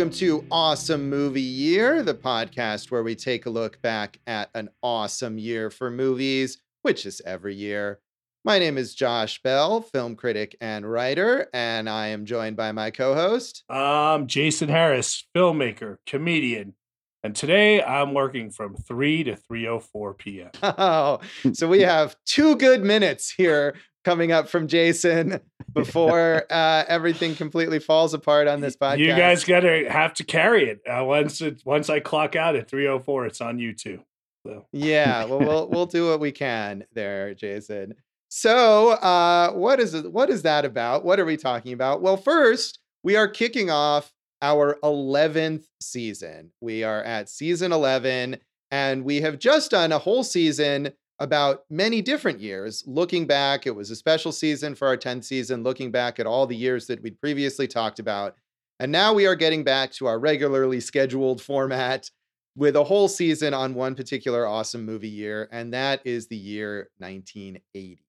Welcome to Awesome Movie Year, the podcast where we take a look back at an awesome year for movies, which is every year. My name is Josh Bell, film critic and writer, and I am joined by my co host. I'm Jason Harris, filmmaker, comedian, and today I'm working from 3 to 3:04 p.m. Oh, so we have two good minutes here coming up from Jason before uh, everything completely falls apart on this podcast. You guys gotta have to carry it. Uh, once it, once I clock out at 3:04, it's on you too. So. Yeah, well, we'll we'll do what we can there, Jason. So, uh, what is it? What is that about? What are we talking about? Well, first, we are kicking off our 11th season. We are at season 11, and we have just done a whole season about many different years. Looking back, it was a special season for our 10th season, looking back at all the years that we'd previously talked about. And now we are getting back to our regularly scheduled format with a whole season on one particular awesome movie year, and that is the year 1980.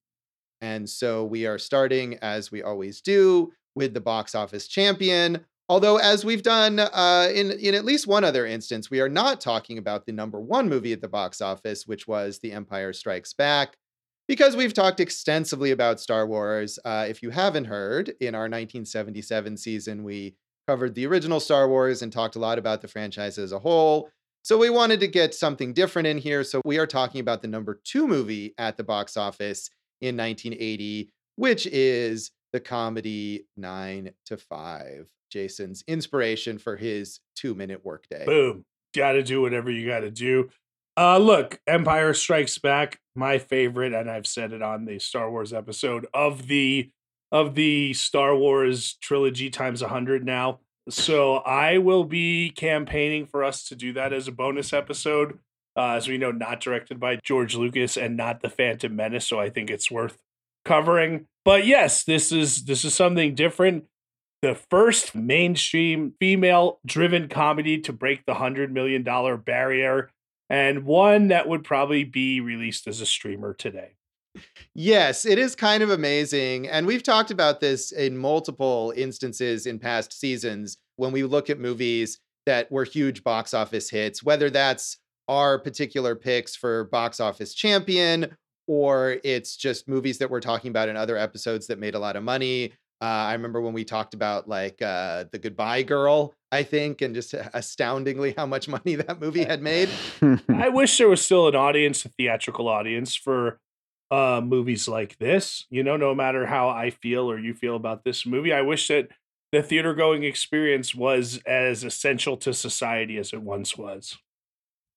And so we are starting, as we always do, with the box office champion, Although, as we've done uh, in in at least one other instance, we are not talking about the number one movie at the box office, which was The Empire Strikes Back, because we've talked extensively about Star Wars. Uh, if you haven't heard, in our 1977 season, we covered the original Star Wars and talked a lot about the franchise as a whole. So we wanted to get something different in here. So we are talking about the number two movie at the box office in 1980, which is the comedy Nine to Five. Jason's inspiration for his two minute workday. Boom. Got to do whatever you got to do. Uh, look, Empire Strikes Back, my favorite, and I've said it on the Star Wars episode of the of the Star Wars trilogy times hundred now. So I will be campaigning for us to do that as a bonus episode. Uh, as we know, not directed by George Lucas and not the Phantom Menace. So I think it's worth covering. But yes, this is this is something different the first mainstream female driven comedy to break the $100 million barrier, and one that would probably be released as a streamer today. Yes, it is kind of amazing. And we've talked about this in multiple instances in past seasons when we look at movies that were huge box office hits, whether that's our particular picks for box office champion or it's just movies that we're talking about in other episodes that made a lot of money uh, I remember when we talked about like uh, the Goodbye Girl, I think, and just astoundingly how much money that movie had made. I wish there was still an audience, a theatrical audience for uh, movies like this. You know, no matter how I feel or you feel about this movie, I wish that the theater going experience was as essential to society as it once was.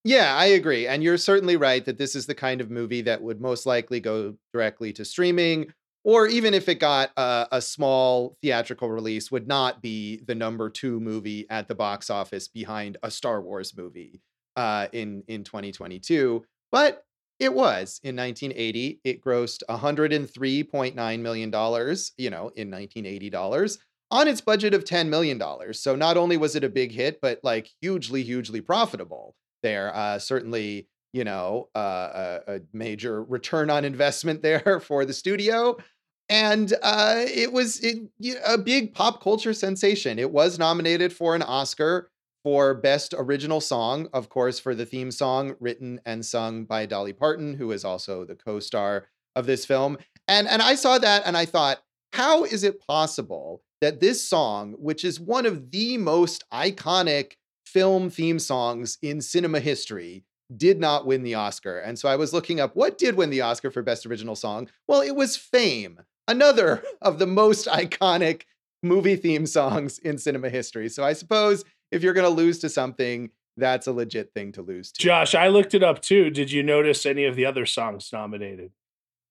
Yeah, I agree. And you're certainly right that this is the kind of movie that would most likely go directly to streaming or even if it got a, a, small theatrical release, would not be the number two movie at the box office behind a Star Wars movie uh, in in 2022. But it was in 1980. It grossed 103.9 million dollars. You know, in 1980 dollars on its budget of 10 million dollars. So not only was it a big hit, but like hugely, hugely profitable. There, uh, certainly you know, uh, a, a, major return on investment there for the studio and uh, it was it, a big pop culture sensation. It was nominated for an Oscar for Best Original Song, of course, for the theme song written and sung by Dolly Parton, who is also the co-star of this film. And and I saw that and I thought, how is it possible that this song, which is one of the most iconic film theme songs in cinema history, did not win the Oscar. And so I was looking up what did win the Oscar for Best Original Song. Well, it was Fame another of the most iconic movie theme songs in cinema history. So I suppose if you're going to lose to something, that's a legit thing to lose to. Josh, I looked it up too. Did you notice any of the other songs nominated?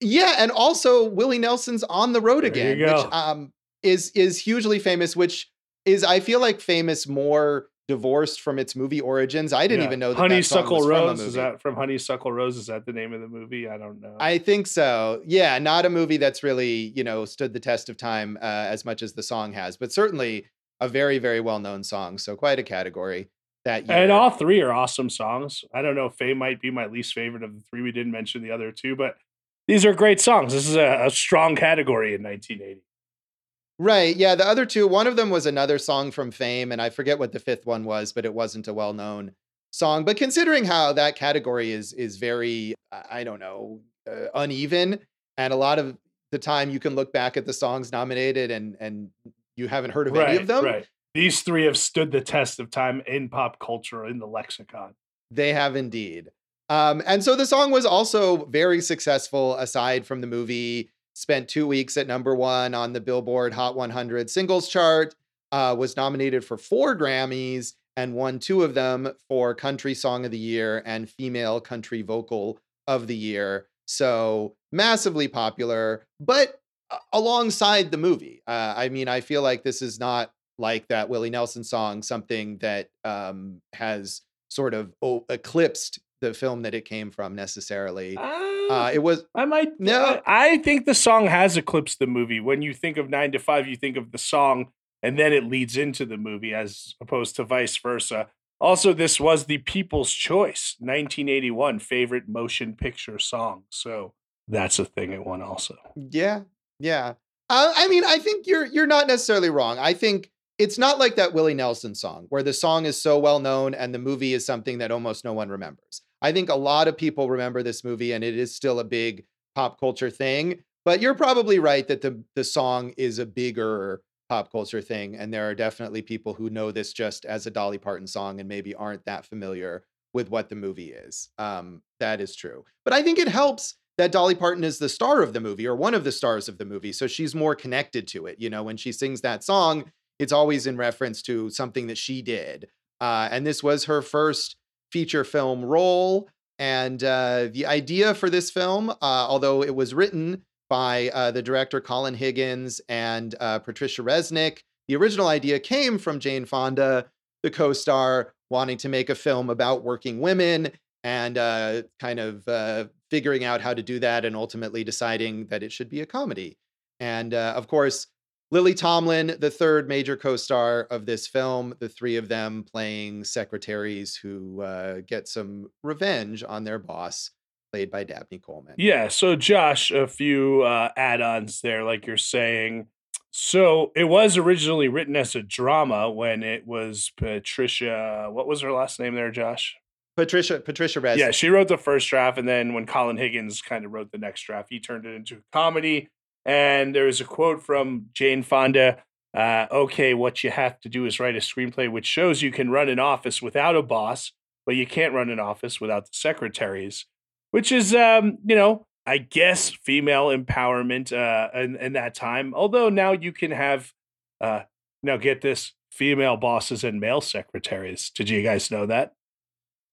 Yeah, and also Willie Nelson's "On the Road Again," which um, is is hugely famous. Which is I feel like famous more divorced from its movie origins. I didn't yeah. even know that Honeysuckle that Rose is that from Honeysuckle Rose? Is that the name of the movie? I don't know. I think so. Yeah, not a movie that's really you know stood the test of time uh, as much as the song has, but certainly a very very well known song. So quite a category that year. And all three are awesome songs. I don't know. Fame might be my least favorite of the three. We didn't mention the other two, but these are great songs. This is a, a strong category in 1980. Right. Yeah. The other two, one of them was another song from Fame, and I forget what the fifth one was, but it wasn't a well known song. But considering how that category is is very, I don't know, uh, uneven, and a lot of the time you can look back at the songs nominated and and you haven't heard of right, any of them. Right. These three have stood the test of time in pop culture in the lexicon. They have indeed. Um, and so the song was also very successful aside from the movie spent two weeks at number one on the Billboard Hot 100 singles chart, uh, was nominated for four Grammys and won two of them for Country Song of the Year and Female Country Vocal of the Year. So massively popular, but alongside the movie. Uh, I mean, I feel like this is not like that Willie Nelson song, something that um, has sort of eclipsed the film that it came from necessarily. Uh, uh, it was. I might. No, I, I think the song has eclipsed the movie. When you think of Nine to Five, you think of the song, and then it leads into the movie, as opposed to vice versa. Also, this was the People's Choice 1981 favorite motion picture song. So that's a thing it won also. Yeah, yeah. Uh, I mean, I think you're you're not necessarily wrong. I think it's not like that Willie Nelson song where the song is so well known and the movie is something that almost no one remembers. I think a lot of people remember this movie and it is still a big pop culture thing. But you're probably right that the the song is a bigger pop culture thing, and there are definitely people who know this just as a Dolly Parton song and maybe aren't that familiar with what the movie is. Um, that is true, but I think it helps that Dolly Parton is the star of the movie or one of the stars of the movie, so she's more connected to it. You know, when she sings that song, it's always in reference to something that she did, uh, and this was her first feature film role. And uh, the idea for this film, uh, although it was written by uh, the director Colin Higgins and uh, Patricia Resnick, the original idea came from Jane Fonda, the co star, wanting to make a film about working women and uh, kind of uh, figuring out how to do that and ultimately deciding that it should be a comedy. And of course, Lily Tomlin, the third major co star of this film, the three of them playing secretaries who uh, get some revenge on their boss, played by Dabney Coleman. Yeah. So, Josh, a few uh, add ons there, like you're saying. So, it was originally written as a drama when it was Patricia. What was her last name there, Josh? Patricia Patricia Resnick. Yeah, she wrote the first draft, and then when Colin Higgins kind of wrote the next draft, he turned it into a comedy. And there is a quote from Jane Fonda uh, okay, what you have to do is write a screenplay which shows you can run an office without a boss, but you can't run an office without the secretaries, which is, um, you know, I guess female empowerment uh, in, in that time. Although now you can have, uh, now get this, female bosses and male secretaries. Did you guys know that?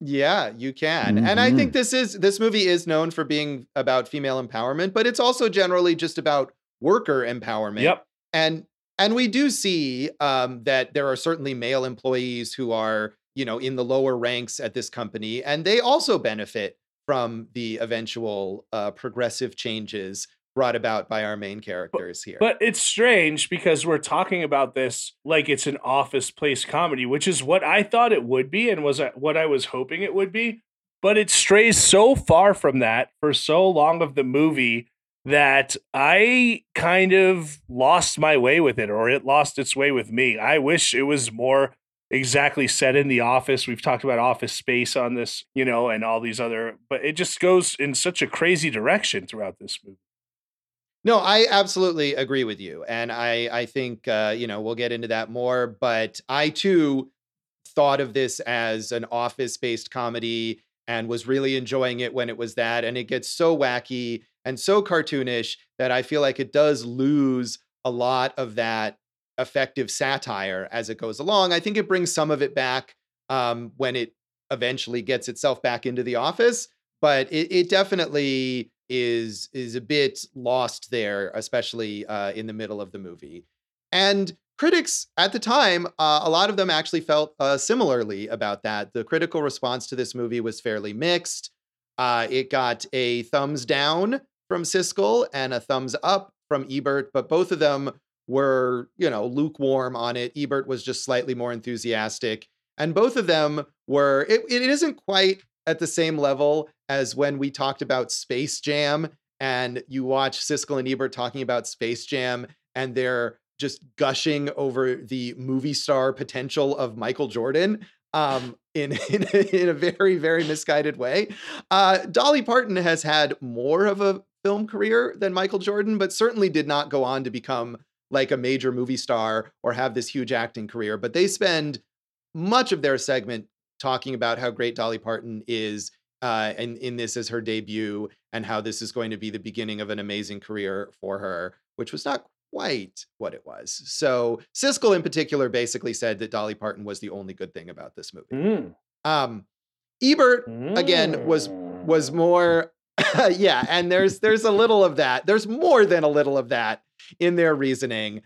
Yeah, you can. Mm-hmm. And I think mm-hmm. this is this movie is known for being about female empowerment, but it's also generally just about worker empowerment. Yep. And and we do see um, that there are certainly male employees who are, you know, in the lower ranks at this company, and they also benefit from the eventual uh, progressive changes brought about by our main characters but, here. But it's strange because we're talking about this like it's an office place comedy, which is what I thought it would be and was uh, what I was hoping it would be. But it strays so far from that for so long of the movie that I kind of lost my way with it, or it lost its way with me. I wish it was more exactly set in the office. We've talked about office space on this, you know, and all these other, but it just goes in such a crazy direction throughout this movie. No, I absolutely agree with you, and I I think uh, you know we'll get into that more. But I too thought of this as an office based comedy and was really enjoying it when it was that. And it gets so wacky and so cartoonish that I feel like it does lose a lot of that effective satire as it goes along. I think it brings some of it back um, when it eventually gets itself back into the office, but it, it definitely is is a bit lost there, especially uh, in the middle of the movie. And critics at the time, uh, a lot of them actually felt uh, similarly about that. The critical response to this movie was fairly mixed. Uh, it got a thumbs down from Siskel and a thumbs up from Ebert, but both of them were, you know, lukewarm on it. Ebert was just slightly more enthusiastic, and both of them were. It, it isn't quite at the same level as when we talked about Space Jam and you watch Siskel and Ebert talking about Space Jam and they're just gushing over the movie star potential of Michael Jordan um, in, in, in a very, very misguided way. Uh, Dolly Parton has had more of a film career than Michael Jordan, but certainly did not go on to become like a major movie star or have this huge acting career. But they spend much of their segment talking about how great Dolly Parton is uh, and in this as her debut and how this is going to be the beginning of an amazing career for her, which was not quite what it was. So Siskel in particular basically said that Dolly Parton was the only good thing about this movie. Mm. Um, Ebert again was was Mm. more yeah, and there's there's a little of that. There's more than a little of that in their reasoning.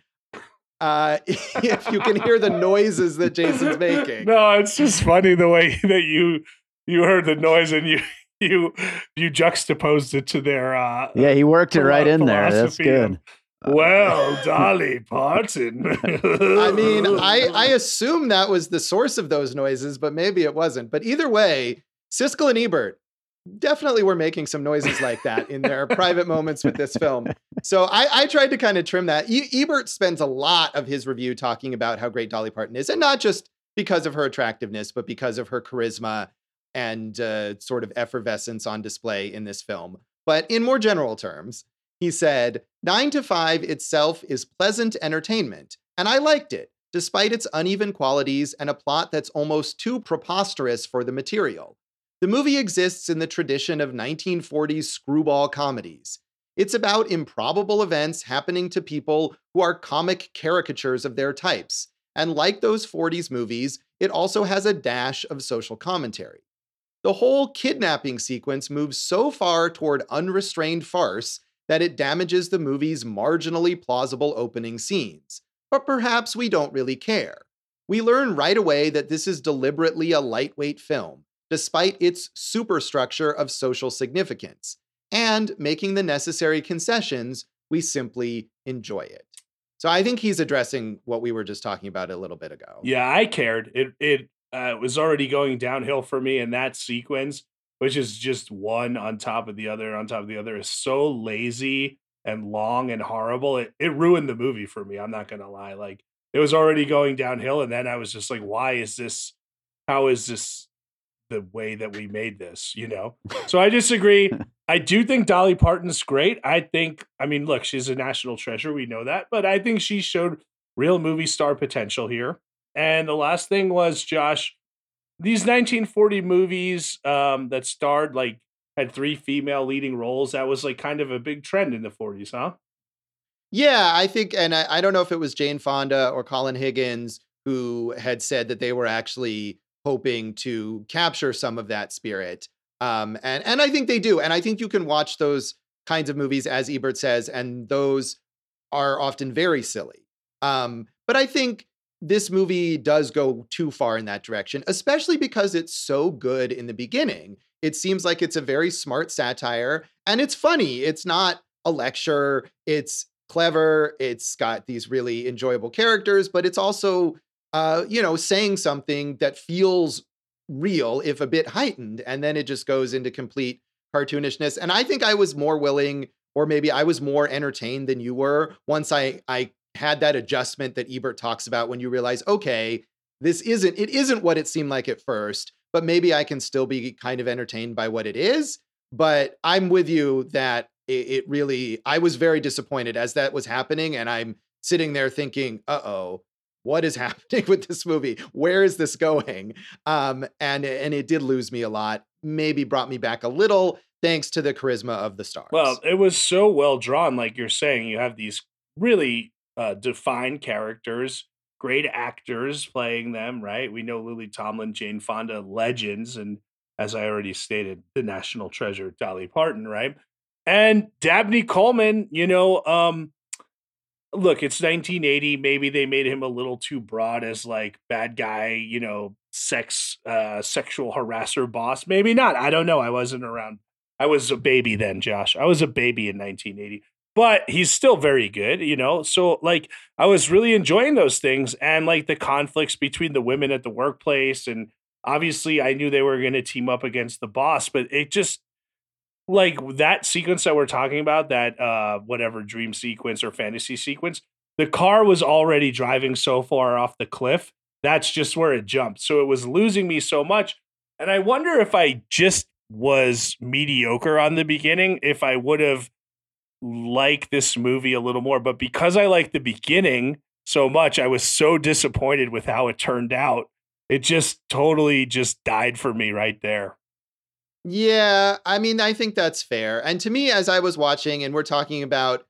Uh, if you can hear the noises that Jason's making. No, it's just funny the way that you you heard the noise and you you you juxtaposed it to their uh Yeah, he worked it right in there. That's good. well, Dolly Parton. I mean, I I assume that was the source of those noises, but maybe it wasn't. But either way, Siskel and Ebert definitely were making some noises like that in their private moments with this film. So I, I tried to kind of trim that. E- Ebert spends a lot of his review talking about how great Dolly Parton is, and not just because of her attractiveness, but because of her charisma and uh, sort of effervescence on display in this film. But in more general terms, he said, Nine to Five itself is pleasant entertainment, and I liked it, despite its uneven qualities and a plot that's almost too preposterous for the material. The movie exists in the tradition of 1940s screwball comedies. It's about improbable events happening to people who are comic caricatures of their types. And like those 40s movies, it also has a dash of social commentary. The whole kidnapping sequence moves so far toward unrestrained farce that it damages the movie's marginally plausible opening scenes. But perhaps we don't really care. We learn right away that this is deliberately a lightweight film, despite its superstructure of social significance. And making the necessary concessions, we simply enjoy it. So I think he's addressing what we were just talking about a little bit ago. Yeah, I cared. It it uh, was already going downhill for me, in that sequence, which is just one on top of the other on top of the other, is so lazy and long and horrible. It it ruined the movie for me. I'm not gonna lie. Like it was already going downhill, and then I was just like, why is this? How is this the way that we made this? You know. So I disagree. I do think Dolly Parton's great. I think, I mean, look, she's a national treasure. We know that, but I think she showed real movie star potential here. And the last thing was, Josh, these 1940 movies um, that starred like had three female leading roles. That was like kind of a big trend in the 40s, huh? Yeah, I think, and I, I don't know if it was Jane Fonda or Colin Higgins who had said that they were actually hoping to capture some of that spirit. Um, and and I think they do. And I think you can watch those kinds of movies, as Ebert says, and those are often very silly. Um, but I think this movie does go too far in that direction, especially because it's so good in the beginning. It seems like it's a very smart satire and it's funny. It's not a lecture. It's clever. It's got these really enjoyable characters, but it's also, uh, you know, saying something that feels real, if a bit heightened. And then it just goes into complete cartoonishness. And I think I was more willing, or maybe I was more entertained than you were once I, I had that adjustment that Ebert talks about when you realize, okay, this isn't, it isn't what it seemed like at first, but maybe I can still be kind of entertained by what it is. But I'm with you that it, it really, I was very disappointed as that was happening. And I'm sitting there thinking, uh oh, what is happening with this movie? Where is this going? Um, and and it did lose me a lot. Maybe brought me back a little, thanks to the charisma of the stars. Well, it was so well drawn, like you're saying. You have these really uh, defined characters, great actors playing them, right? We know Lily Tomlin, Jane Fonda, legends, and as I already stated, the national treasure, Dolly Parton, right? And Dabney Coleman, you know, um, look, it's 1980. Maybe they made him a little too broad as like bad guy, you know, sex, uh, sexual harasser boss. Maybe not. I don't know. I wasn't around. I was a baby then, Josh. I was a baby in 1980 but he's still very good, you know. So like I was really enjoying those things and like the conflicts between the women at the workplace and obviously I knew they were going to team up against the boss, but it just like that sequence that we're talking about that uh whatever dream sequence or fantasy sequence the car was already driving so far off the cliff. That's just where it jumped. So it was losing me so much. And I wonder if I just was mediocre on the beginning, if I would have liked this movie a little more. But because I liked the beginning so much, I was so disappointed with how it turned out. It just totally just died for me right there. Yeah, I mean, I think that's fair. And to me, as I was watching, and we're talking about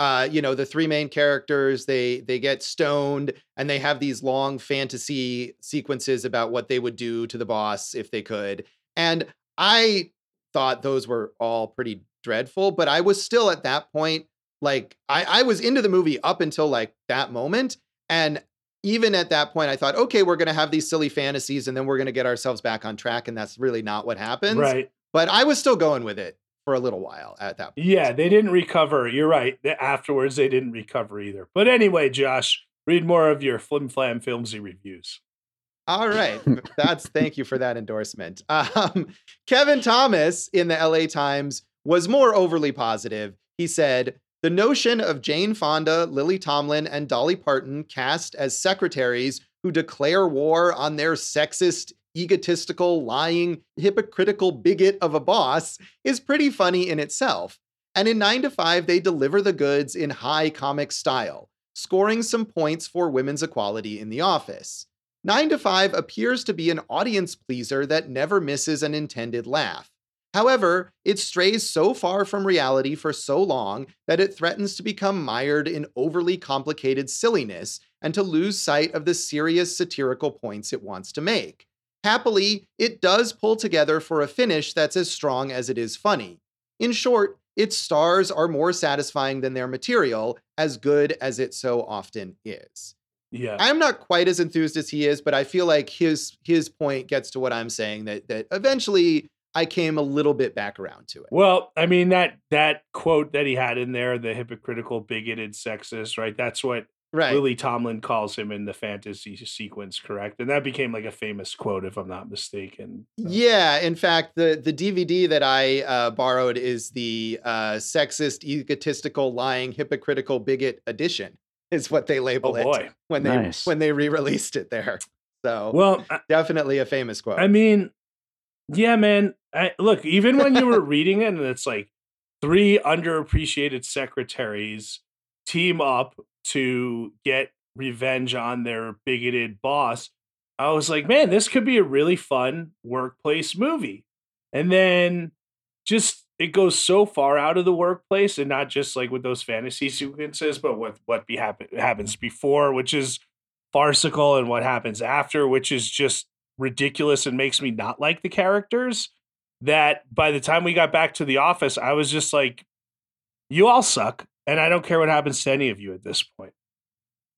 uh, you know, the three main characters, they they get stoned and they have these long fantasy sequences about what they would do to the boss if they could. And I thought those were all pretty dreadful, but I was still at that point, like I, I was into the movie up until like that moment. And even at that point, I thought, okay, we're gonna have these silly fantasies and then we're gonna get ourselves back on track. And that's really not what happens. Right. But I was still going with it for a little while at that point. Yeah, they didn't recover. You're right. Afterwards, they didn't recover either. But anyway, Josh, read more of your flim flam filmsy reviews. All right. That's thank you for that endorsement. Um, Kevin Thomas in the LA Times was more overly positive. He said, the notion of Jane Fonda, Lily Tomlin, and Dolly Parton cast as secretaries who declare war on their sexist egotistical, lying, hypocritical bigot of a boss is pretty funny in itself. And in 9 to 5, they deliver the goods in high comic style, scoring some points for women's equality in the office. 9 to 5 appears to be an audience pleaser that never misses an intended laugh. However, it strays so far from reality for so long that it threatens to become mired in overly complicated silliness and to lose sight of the serious satirical points it wants to make. Happily, it does pull together for a finish that's as strong as it is funny. In short, its stars are more satisfying than their material, as good as it so often is. Yeah. I'm not quite as enthused as he is, but I feel like his his point gets to what I'm saying that that eventually I came a little bit back around to it. Well, I mean that that quote that he had in there, the hypocritical, bigoted, sexist, right? That's what Right. Lily Tomlin calls him in the fantasy sequence, correct? And that became like a famous quote, if I'm not mistaken. So. Yeah, in fact, the the DVD that I uh, borrowed is the uh, sexist, egotistical, lying, hypocritical, bigot edition. Is what they label oh, it when they nice. when they re-released it there. So, well, definitely a famous quote. I mean, yeah, man. I, look, even when you were reading it, and it's like three underappreciated secretaries team up to get revenge on their bigoted boss, I was like, man, this could be a really fun workplace movie. And then just it goes so far out of the workplace and not just like with those fantasy sequences, but with what be happen- happens before, which is farcical, and what happens after, which is just ridiculous and makes me not like the characters. That by the time we got back to the office, I was just like, you all suck. And I don't care what happens to any of you at this point.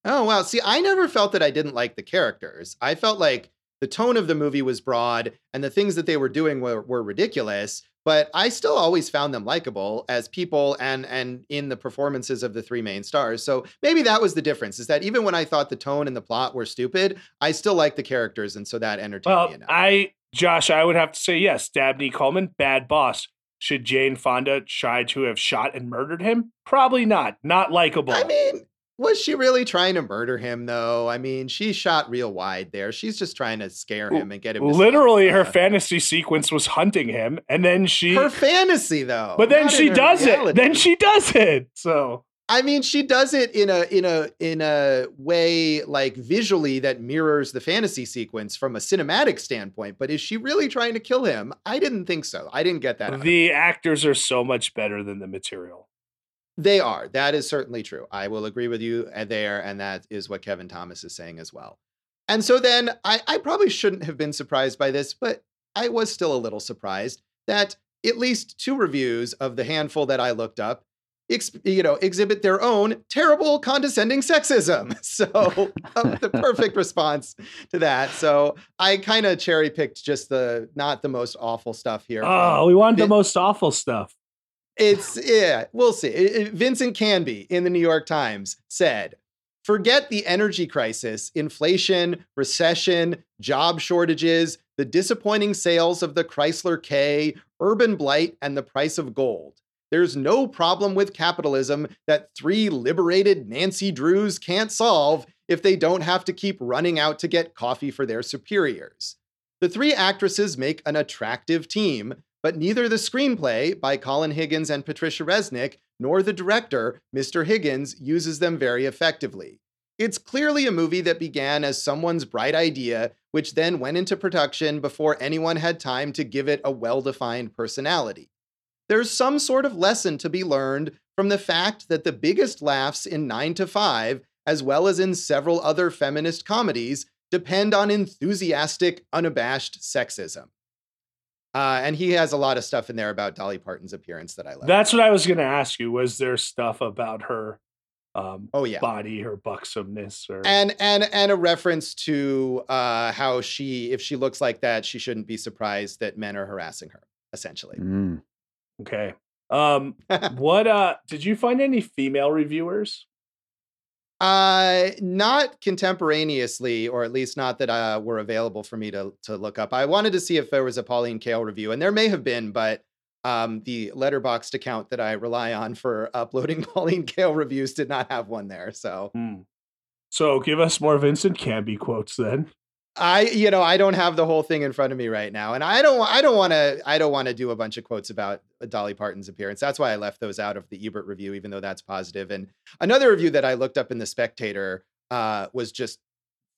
Oh, wow. See, I never felt that I didn't like the characters. I felt like the tone of the movie was broad and the things that they were doing were, were ridiculous, but I still always found them likable as people and and in the performances of the three main stars. So maybe that was the difference is that even when I thought the tone and the plot were stupid, I still liked the characters and so that entertained well, me enough. I Josh, I would have to say yes, Dabney Coleman, bad boss. Should Jane Fonda try to have shot and murdered him? Probably not. Not likable. I mean, was she really trying to murder him though? I mean, she shot real wide there. She's just trying to scare him and get him. Literally, her fantasy sequence was hunting him, and then she her fantasy though. But then she does reality. it. Then she does it. So I mean, she does it in a in a in a way like visually that mirrors the fantasy sequence from a cinematic standpoint. But is she really trying to kill him? I didn't think so. I didn't get that. The actors are so much better than the material. They are. That is certainly true. I will agree with you uh, there, and that is what Kevin Thomas is saying as well. And so then I, I probably shouldn't have been surprised by this, but I was still a little surprised that at least two reviews of the handful that I looked up you know, exhibit their own terrible, condescending sexism. So, uh, the perfect response to that. So, I kind of cherry picked just the not the most awful stuff here. Oh, we want the most awful stuff. It's yeah, we'll see. Vincent Canby in the New York Times said, "Forget the energy crisis, inflation, recession, job shortages, the disappointing sales of the Chrysler K, urban blight, and the price of gold. there's no problem with capitalism that three liberated Nancy Drews can't solve if they don't have to keep running out to get coffee for their superiors. The three actresses make an attractive team, but neither the screenplay by Colin Higgins and Patricia Resnick nor the director, Mr. Higgins, uses them very effectively. It's clearly a movie that began as someone's bright idea, which then went into production before anyone had time to give it a well defined personality. There's some sort of lesson to be learned from the fact that the biggest laughs in 9 to 5, as well as in several other feminist comedies, depend on enthusiastic, unabashed sexism. Uh, and he has a lot of stuff in there about Dolly Parton's appearance that I love. That's what I was going to ask you. Was there stuff about her um oh yeah body her buxomness or and and and a reference to uh how she if she looks like that she shouldn't be surprised that men are harassing her essentially Mm. okay um what uh did you find any female reviewers uh not contemporaneously or at least not that uh were available for me to to look up. I wanted to see if there was a pauline kael review and there may have been but um the Letterboxd account that i rely on for uploading pauline kael reviews did not have one there so. Hmm. so give us more vincent canby quotes then I, you know, I don't have the whole thing in front of me right now, and I don't, I don't want to, I don't want to do a bunch of quotes about Dolly Parton's appearance. That's why I left those out of the Ebert review, even though that's positive. And another review that I looked up in the Spectator uh, was just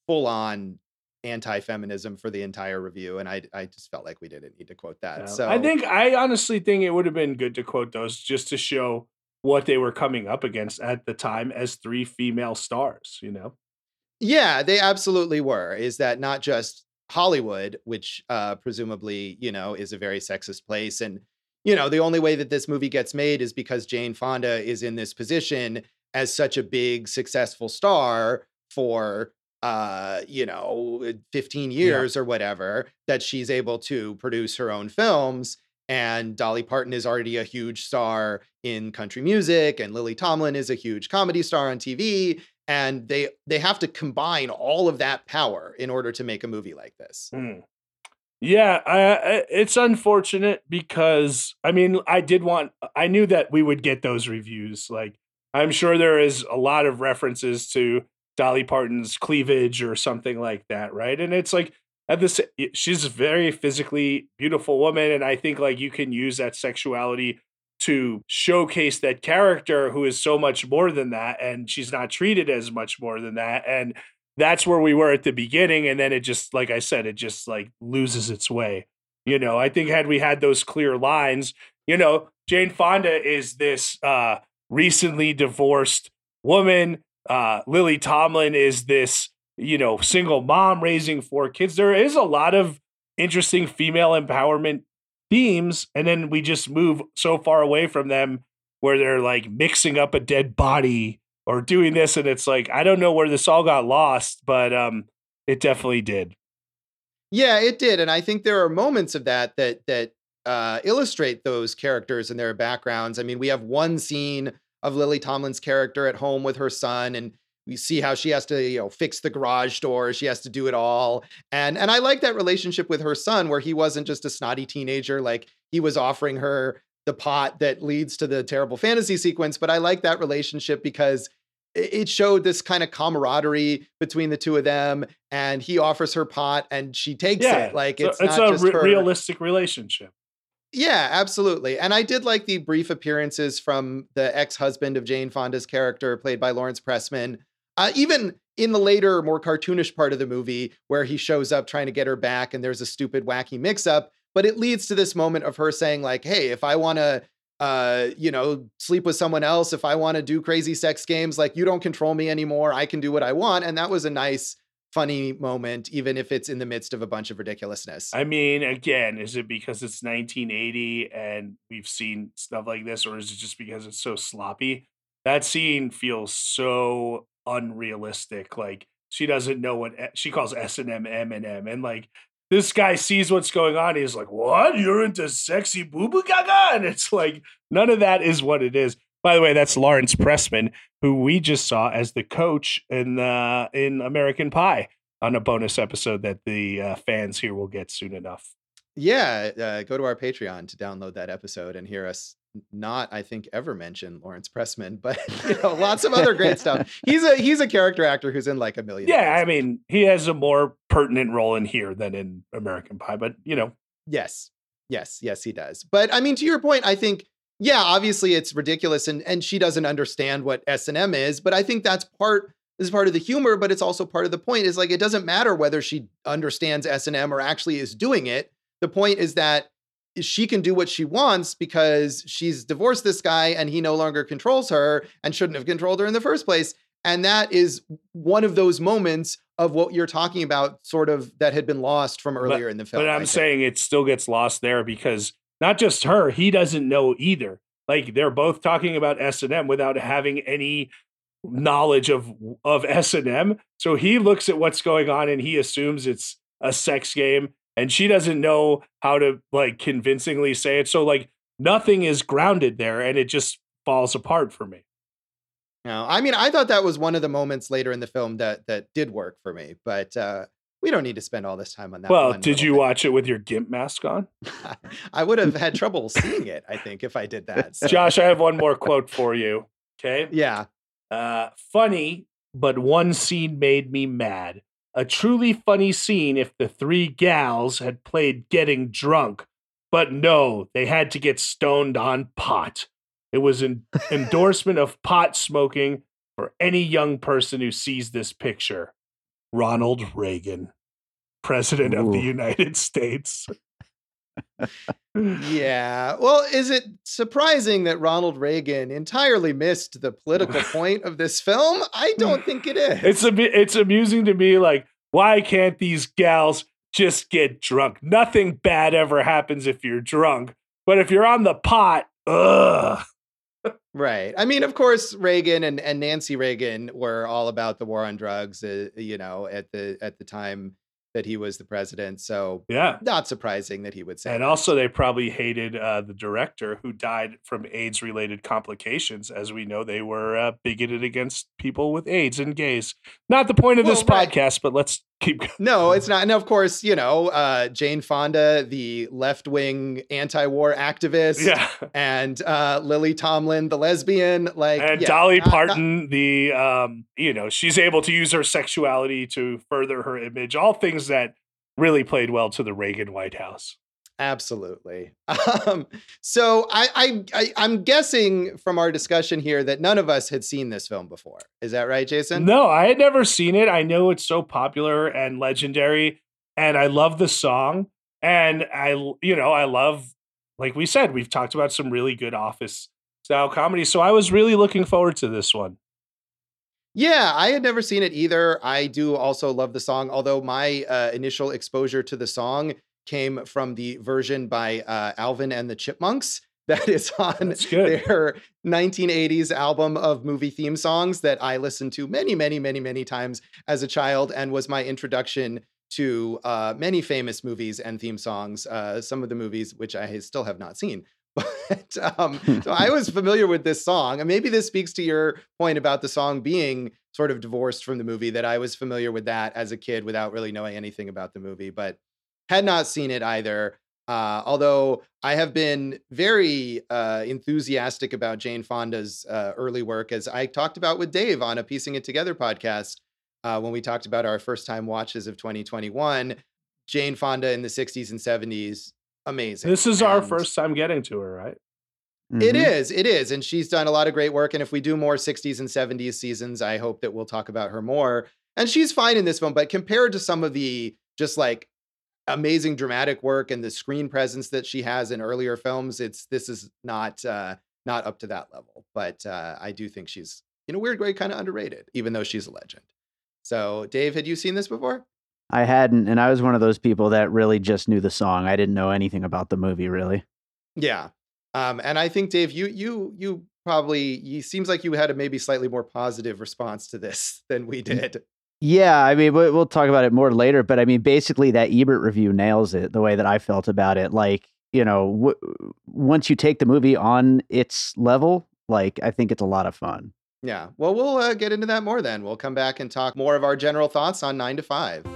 full on anti-feminism for the entire review, and I, I just felt like we didn't need to quote that. So i think i honestly think it would have been good to quote those just to show what they were coming up against at the time as three female stars you know Yeah, they absolutely were. Is that not just Hollywood, which uh, presumably, you know, is a very sexist place. And, you know, the only way that this movie gets made is because Jane Fonda is in this position as such a big, successful star for, uh, you know, 15 years or whatever, that she's able to produce her own films. And Dolly Parton is already a huge star in country music, and Lily Tomlin is a huge comedy star on TV and they they have to combine all of that power in order to make a movie like this. Hmm. Yeah, I, I, it's unfortunate because I mean, I did want, I knew that we would get those reviews. Like, I'm sure there is a lot of references to Dolly Parton's cleavage or something like that, right? And it's like, at this, she's a very physically beautiful woman, and I think like you can use that sexuality to showcase that character who is so much more than that, and she's not treated as much more than that, and that's where we were at the beginning and then it just like i said it just like loses its way you know? I think had we had those clear lines you know jane fonda is this uh recently divorced woman uh lily tomlin is this you know single mom raising four kids. There is a lot of interesting female empowerment themes and then we just move so far away from them where they're like mixing up a dead body or doing this and it's like i don't know where this all got lost but um it definitely did Yeah, it did, and I think there are moments of that that that uh, illustrate those characters and their backgrounds. I mean, we have one scene of Lily Tomlin's character at home with her son, and we see how she has to, you know, fix the garage door. She has to do it all, and and I like that relationship with her son, where he wasn't just a snotty teenager, like he was offering her the pot that leads to the terrible fantasy sequence. But I like that relationship because it showed this kind of camaraderie between the two of them and he offers her pot and she takes yeah it like it's, it's not a just re- realistic relationship yeah absolutely and i did like the brief appearances from the ex-husband of jane fonda's character played by lawrence pressman uh, even in the later more cartoonish part of the movie where he shows up trying to get her back and there's a stupid wacky mix-up but it leads to this moment of her saying like hey if i want to uh, you know, sleep with someone else, if I want to do crazy sex games, like you don't control me anymore, I can do what I want. And that was a nice, funny moment, even if it's in the midst of a bunch of ridiculousness. i mean again is it because it's 1980 and we've seen stuff like this or is it just because it's so sloppy that scene feels so unrealistic like she doesn't know what she calls s&m m&m and like this guy sees what's going on. He's like, "What? You're into sexy boo boo gaga?" And it's like none of that is what it is. By the way, that's Lawrence Pressman, who we just saw as the coach in uh, in American Pie on a bonus episode that the uh, fans here will get soon enough. yeah, uh, go to our Patreon to download that episode and hear us not I think ever mention Lawrence Pressman, but you know, lots of other great stuff. He's a he's a character actor who's in like a million. Yeah. I mean, he has a more pertinent role in here than in American Pie, but you know, yes, yes, yes, he does. But I mean, to your point, I think yeah, obviously it's ridiculous, and and she doesn't understand what S and M is, but I think that's part this is part of the humor, but it's also part of the point. Is like it doesn't matter whether she understands S and M or actually is doing it. The point is that she can do what she wants because she's divorced this guy and he no longer controls her and shouldn't have controlled her in the first place. And that is one of those moments of what you're talking about, sort of that had been lost from earlier but, in the film. But I'm saying it still gets lost there because not just her, he doesn't know either. Like they're both talking about S and M without having any knowledge of of S and M. So he looks at what's going on and he assumes it's a sex game and she doesn't know how to like convincingly say it. So like nothing is grounded there and it just falls apart for me. No, I mean I thought that was one of the moments later in the film that that did work for me, but uh we don't need to spend all this time on that. Well, did you watch it with your GIMP mask on? I would have had trouble seeing it, I think, if I did that. So. Josh, I have one more quote for you. Okay. Yeah. Uh, funny, but one scene made me mad. A truly funny scene if the three gals had played getting drunk, but no, they had to get stoned on pot. It was an endorsement of pot smoking for any young person who sees this picture. Ronald Reagan, President Ooh. of the United States. yeah. Well, is it surprising that Ronald Reagan entirely missed the political point of this film? I don't think it is. It's a it's amusing to me like why can't these gals just get drunk? Nothing bad ever happens if you're drunk. But if you're on the pot, ugh. Right. I mean, of course, Reagan and, and Nancy Reagan were all about the war on drugs. Uh, you know, at the at the time that he was the president. So yeah, not surprising that he would say. And that. also, they probably hated uh, the director who died from AIDS-related complications. As we know, they were uh, bigoted against people with AIDS and gays. Not the point of well, this right. podcast, but let's keep going. No, it's not. And of course, you know, uh, Jane Fonda, the left wing anti war activist. Yeah. And uh, Lily Tomlin, the lesbian. Like, and yeah, Dolly not, Parton, not... the, um, you know, she's able to use her sexuality to further her image. All things that really played well to the Reagan White House. Absolutely. Um, so I, I, I I'm guessing from our discussion here that none of us had seen this film before. Is that right, Jason? No, I had never seen it. I know it's so popular and legendary, and I love the song. And I, you know, I love, like we said, we've talked about some really good office style comedy. So I was really looking forward to this one. Yeah, I had never seen it either. I do also love the song, although my uh, initial exposure to the song came from the version by uh, Alvin and the Chipmunks that is on their 1980s album of movie theme songs that I listened to many, many, many, many times as a child and was my introduction to uh, many famous movies and theme songs, uh, some of the movies which I still have not seen. But um, so I was familiar with this song. And maybe this speaks to your point about the song being sort of divorced from the movie, that I was familiar with that as a kid without really knowing anything about the movie. But had not seen it either. Uh, although I have been very uh, enthusiastic about Jane Fonda's uh, early work, as I talked about with Dave on a Piecing It Together podcast uh, when we talked about our first time watches of 2021. Jane Fonda in the 60s and 70s, amazing. This is and our first time getting to her, right? Mm-hmm. It is, it is. And she's done a lot of great work. And if we do more 60s and 70s seasons, I hope that we'll talk about her more. And she's fine in this film, but compared to some of the just like amazing dramatic work and the screen presence that she has in earlier films, it's this is not uh, not up to that level. But uh, I do think she's in a weird way kind of underrated, even though she's a legend. So, Dave, had you seen this before? I hadn't, and I was one of those people that really just knew the song. I didn't know anything about the movie, really. Yeah, um, and I think Dave, you you you probably you seems like you had a maybe slightly more positive response to this than we did. Yeah, I mean, we'll talk about it more later, but I mean, basically, that Ebert review nails it the way that I felt about it. Like, you know, w- once you take the movie on its level, like, I think it's a lot of fun. Yeah. Well, we'll uh, get into that more then. We'll come back and talk more of our general thoughts on 9 to 5.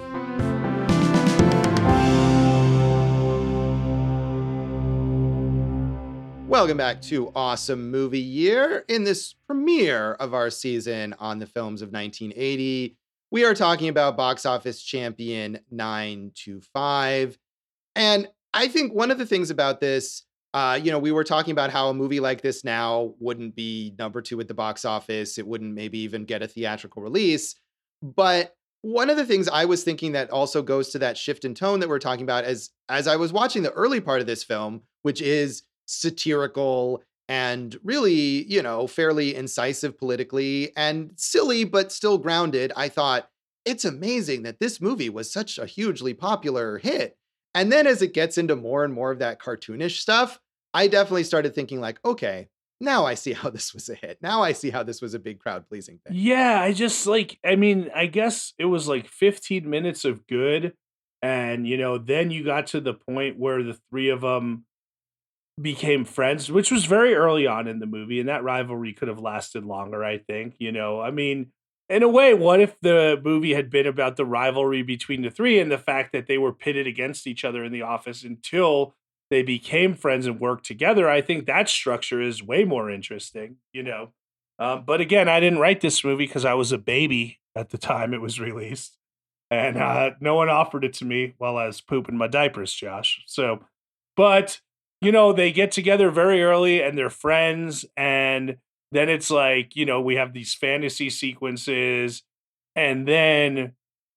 Welcome back to Awesome Movie Year. In this premiere of our season on the films of 1980, we are talking about box office champion 925. And I think one of the things about this, uh, you know, we were talking about how a movie like this now wouldn't be number two at the box office. It wouldn't maybe even get a theatrical release. But one of the things I was thinking that also goes to that shift in tone that we're talking about as as I was watching the early part of this film, which is satirical and really, you know, fairly incisive politically and silly, but still grounded. I thought it's amazing that this movie was such a hugely popular hit. And then as it gets into more and more of that cartoonish stuff, I definitely started thinking, like, okay, now I see how this was a hit. Now I see how this was a big crowd pleasing thing. Yeah, I just like, I mean, I guess it was like 15 minutes of good. And, you know, then you got to the point where the three of them became friends, which was very early on in the movie, and that rivalry could have lasted longer, I think. You know, I mean, in a way, what if the movie had been about the rivalry between the three and the fact that they were pitted against each other in the office until they became friends and worked together? I think that structure is way more interesting, you know. Um, but again, I didn't write this movie because I was a baby at the time it was released, and uh, no one offered it to me while I was pooping my diapers, Josh. So, but you know, they get together very early and they're friends. And then it's like, you know, we have these fantasy sequences. And then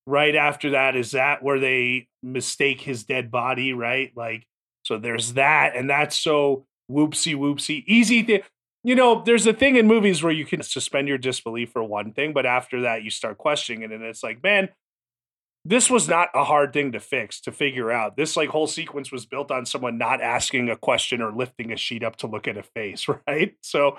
right after that, is that where they mistake his dead body, right? Like, so there's that. And that's so whoopsie whoopsie easy thing. You know, there's a thing in movies where you can suspend your disbelief for one thing, but after that, you start questioning it. And it's like, man, this was not a hard thing to fix to figure out. This like whole sequence was built on someone not asking a question or lifting a sheet up to look at a face right? So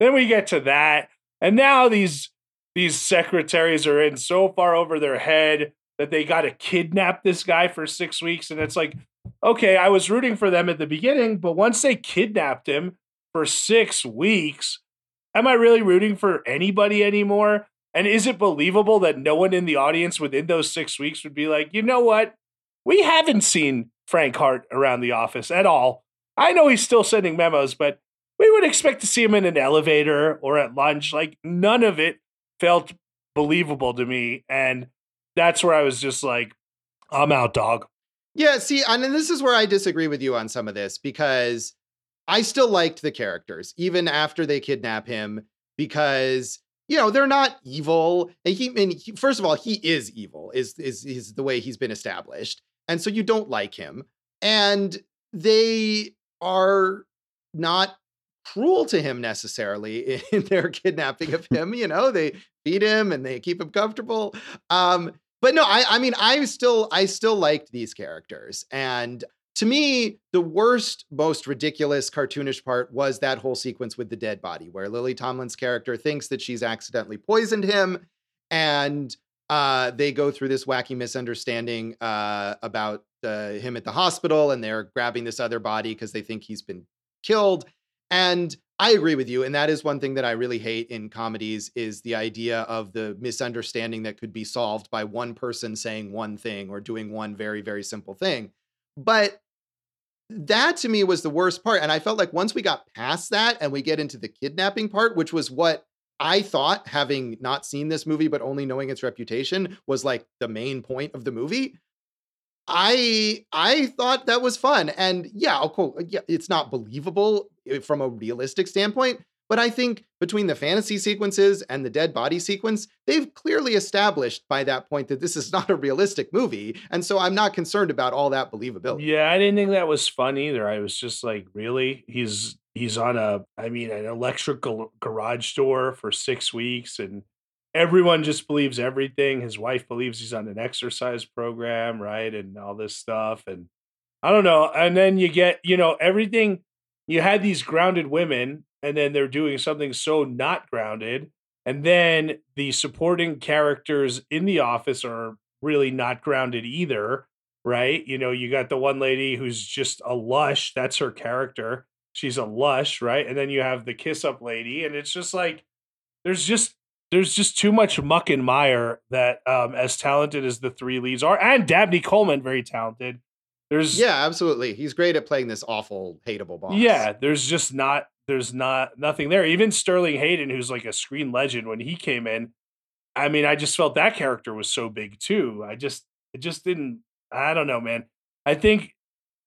then we get to that and now these these secretaries are in so far over their head that they got to kidnap this guy for six weeks and it's like okay i was rooting for them at the beginning but once they kidnapped him for six weeks am i really rooting for anybody anymore and is it believable that no one in the audience within those six weeks would be like, you know what? We haven't seen Frank Hart around the office at all. I know he's still sending memos, but we would expect to see him in an elevator or at lunch. Like none of it felt believable to me. And that's where I was just like, I'm out, dog. Yeah, see, and this is where I disagree with you on some of this because I still liked the characters, even after they kidnap him, because you know they're not evil and he, and he, first of all he is evil is, is is the way he's been established and so you don't like him and they are not cruel to him necessarily in their kidnapping of him you know they feed him and they keep him comfortable um but no i i mean i still i still liked these characters and to me, the worst, most ridiculous cartoonish part was that whole sequence with the dead body, where Lily Tomlin's character thinks that she's accidentally poisoned him, and uh, they go through this wacky misunderstanding uh, about uh, him at the hospital, and they're grabbing this other body because they think he's been killed. And I agree with you, and that is one thing that I really hate in comedies is the idea of the misunderstanding that could be solved by one person saying one thing or doing one very, very simple thing. But that to me was the worst part. And I felt like once we got past that and we get into the kidnapping part, which was what I thought, having not seen this movie, but only knowing its reputation, was like the main point of the movie. I I thought that was fun. And yeah, okay, yeah, it's not believable eh, from a realistic standpoint, but I think between the fantasy sequences and the dead body sequence, they've clearly established by that point that this is not a realistic movie. And so I'm not concerned about all that believability. Yeah, I didn't think that was fun either. I was just like, really? He's he's on a I mean an electrical garage door for 6 weeks and everyone just believes everything. His wife believes he's on an exercise program, right? And all this stuff and I don't know. And then you get, you know, everything you had these grounded women and then they're doing something so not grounded and then the supporting characters in the office are really not grounded either right you know you got the one lady who's just a lush that's her character she's a lush right and then you have the kiss up lady and it's just like there's just there's just too much muck and mire that um as talented as the three leads are and dabney coleman very talented There's Yeah, absolutely. He's great at playing this awful, hateable boss. Yeah, there's just not there's not nothing there. Even Sterling Hayden, who's like a screen legend, when he came in, I mean, I just felt that character was so big too. I just it just didn't I don't know, man. I think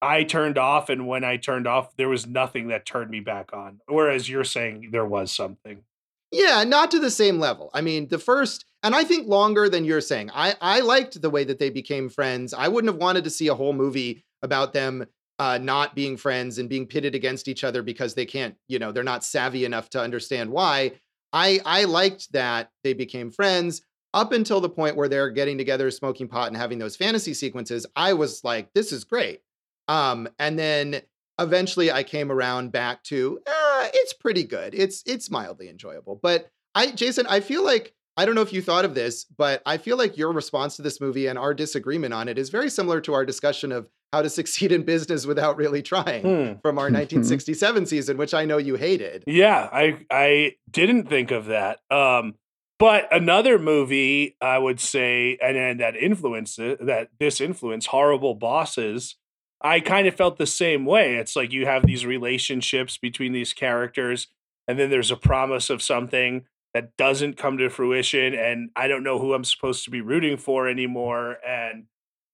I turned off and when I turned off, there was nothing that turned me back on. Whereas you're saying there was something. Yeah, not to the same level. I mean, the first, and I think longer than you're saying. I I liked the way that they became friends. I wouldn't have wanted to see a whole movie about them uh, not being friends and being pitted against each other because they can't, you know, they're not savvy enough to understand why. I I liked that they became friends up until the point where they're getting together, smoking pot, and having those fantasy sequences. I was like, this is great. Um, and then eventually I came around back to uh, it's pretty good. It's it's mildly enjoyable. But I Jason, I feel like I don't know if you thought of this, but I feel like your response to this movie and our disagreement on it is very similar to our discussion of how to succeed in business without really trying Hmm. from our 1967 season, which I know you hated. Yeah, I I didn't think of that. Um, but another movie I would say, and, and that influenced it, that this influence, horrible bosses. I kind of felt the same way. It's like you have these relationships between these characters, and then there's a promise of something that doesn't come to fruition, and I don't know who I'm supposed to be rooting for anymore. And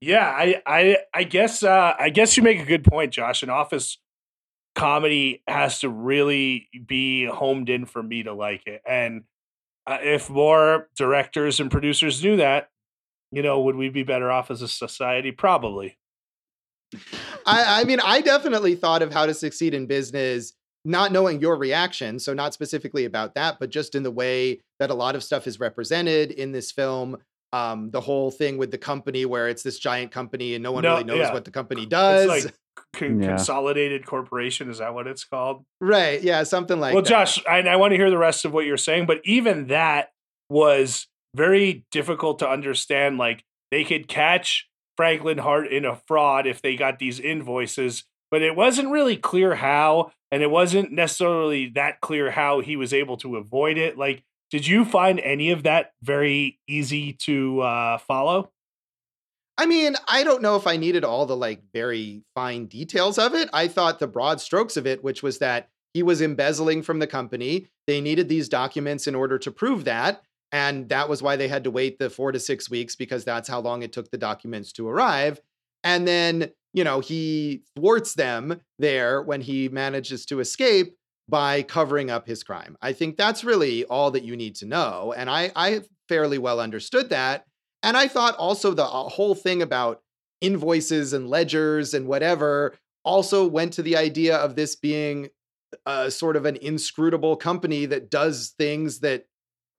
yeah, I I I guess uh, I guess you make a good point, Josh. An office comedy has to really be homed in for me to like it. And uh, if more directors and producers knew that, you know, would we be better off as a society? Probably. I, I mean, I definitely thought of how to succeed in business, not knowing your reaction. So, not specifically about that, but just in the way that a lot of stuff is represented in this film. Um, the whole thing with the company where it's this giant company and no one No, really knows yeah. what the company does. It's like con- Yeah. consolidated corporation. Is that what it's called? right. Yeah. Something like well, that. Josh, I, I want to hear the rest of what you're saying, but even that was very difficult to understand. Like they could catch Franklin Hart in a fraud if they got these invoices, but it wasn't really clear how, and it wasn't necessarily that clear how he was able to avoid it. Like, did you find any of that very easy to uh, follow? I mean, I don't know if I needed all the like very fine details of it. I thought the broad strokes of it, which was that he was embezzling from the company. They needed these documents in order to prove that. And that was why they had to wait the four to six weeks because that's how long it took the documents to arrive. And then, you know, he thwarts them there when he manages to escape by covering up his crime. I think that's really all that you need to know. And I, I fairly well understood that. And I thought also the uh, whole thing about invoices and ledgers and whatever also went to the idea of this being a sort of an inscrutable company that does things that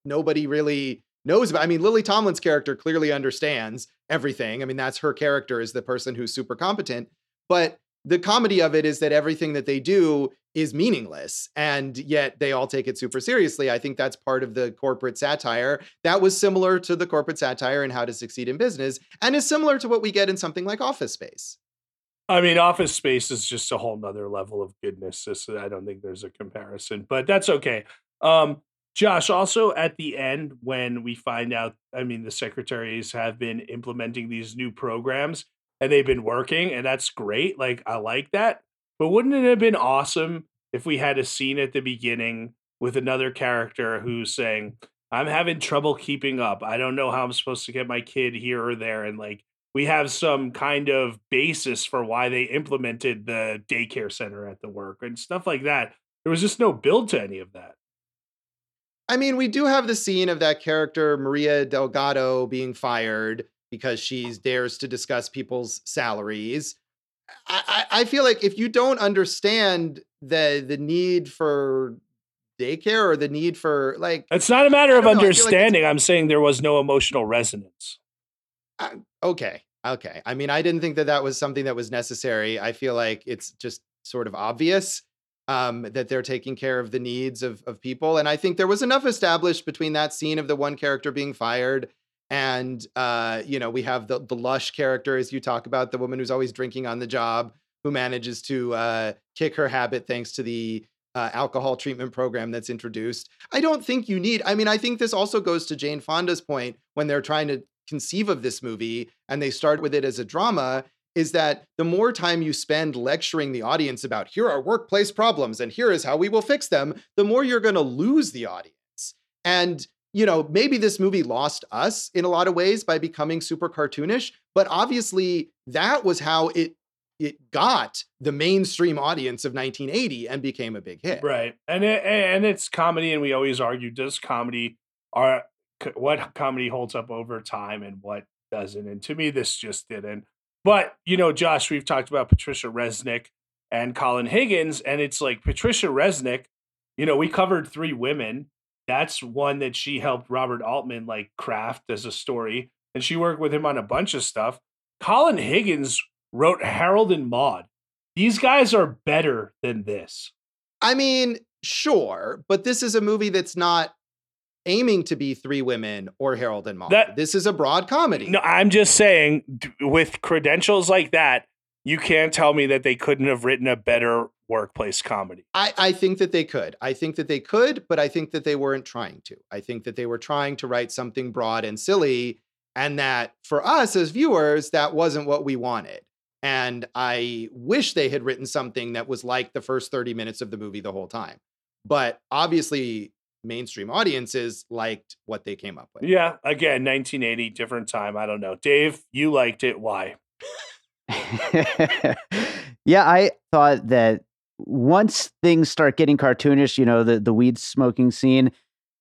nobody really knows about. I mean, Lily Tomlin's character clearly understands everything. I mean, that's her character is the person who's super competent. But the comedy of it is that everything that they do is meaningless and yet they all take it super seriously. I think that's part of the corporate satire. That was similar to the corporate satire in How to Succeed in Business and is similar to what we get in something like Office Space. I mean, Office Space is just a whole nother level of goodness. This, I don't think there's a comparison, but that's okay. Um, Josh, also at the end, when we find out, I mean, the secretaries have been implementing these new programs and they've been working, and that's great. Like, I like that. But wouldn't it have been awesome if we had a scene at the beginning with another character who's saying, I'm having trouble keeping up. I don't know how I'm supposed to get my kid here or there. And like, we have some kind of basis for why they implemented the daycare center at the work and stuff like that. There was just no build to any of that. I mean, we do have the scene of that character, Maria Delgado, being fired because she dares to discuss people's salaries. I, I I feel like if you don't understand the the need for daycare or the need for like It's not a matter of know, feel like understanding. I'm saying there was no emotional resonance. okay okay i mean i didn't think that that was something that was necessary i feel like it's just sort of obvious um, that they're taking care of the needs of, of people and i think there was enough established between that scene of the one character being fired and uh, you know we have the, the lush character as you talk about the woman who's always drinking on the job who manages to uh, kick her habit thanks to the uh, alcohol treatment program that's introduced i don't think you need i mean i think this also goes to jane fonda's point when they're trying to conceive of this movie and they start with it as a drama is that the more time you spend lecturing the audience about here are workplace problems and here is how we will fix them, the more you're going to lose the audience. And you know, maybe this movie lost us in a lot of ways by becoming super cartoonish, but obviously that was how it it got the mainstream audience of 1980 and became a big hit. Right. And it, and it's comedy and we always argue does comedy are what comedy holds up over time and what doesn't. And to me this just didn't. But, you know, Josh, we've talked about Patricia Resnick and Colin Higgins and it's like Patricia Resnick, you know, we covered three women. That's one that she helped Robert Altman like craft as a story and she worked with him on a bunch of stuff. Colin Higgins wrote Harold and Maude. These guys are better than this. I mean, sure, but this is a movie that's not aiming to be Three Women or Harold and Maude. That, this is a broad comedy. No, I'm just saying, with credentials like that, you can't tell me that they couldn't have written a better workplace comedy. I, I think that they could. I think that they could, but I think that they weren't trying to. I think that they were trying to write something broad and silly, and that for us as viewers, that wasn't what we wanted. And I wish they had written something that was like the first 30 minutes of the movie the whole time. But obviously, mainstream audiences liked what they came up with. Yeah. Again, 1980, different time. I don't know. Dave, you liked it. Why? yeah, I thought that once things start getting cartoonish, you know, the, the weed smoking scene,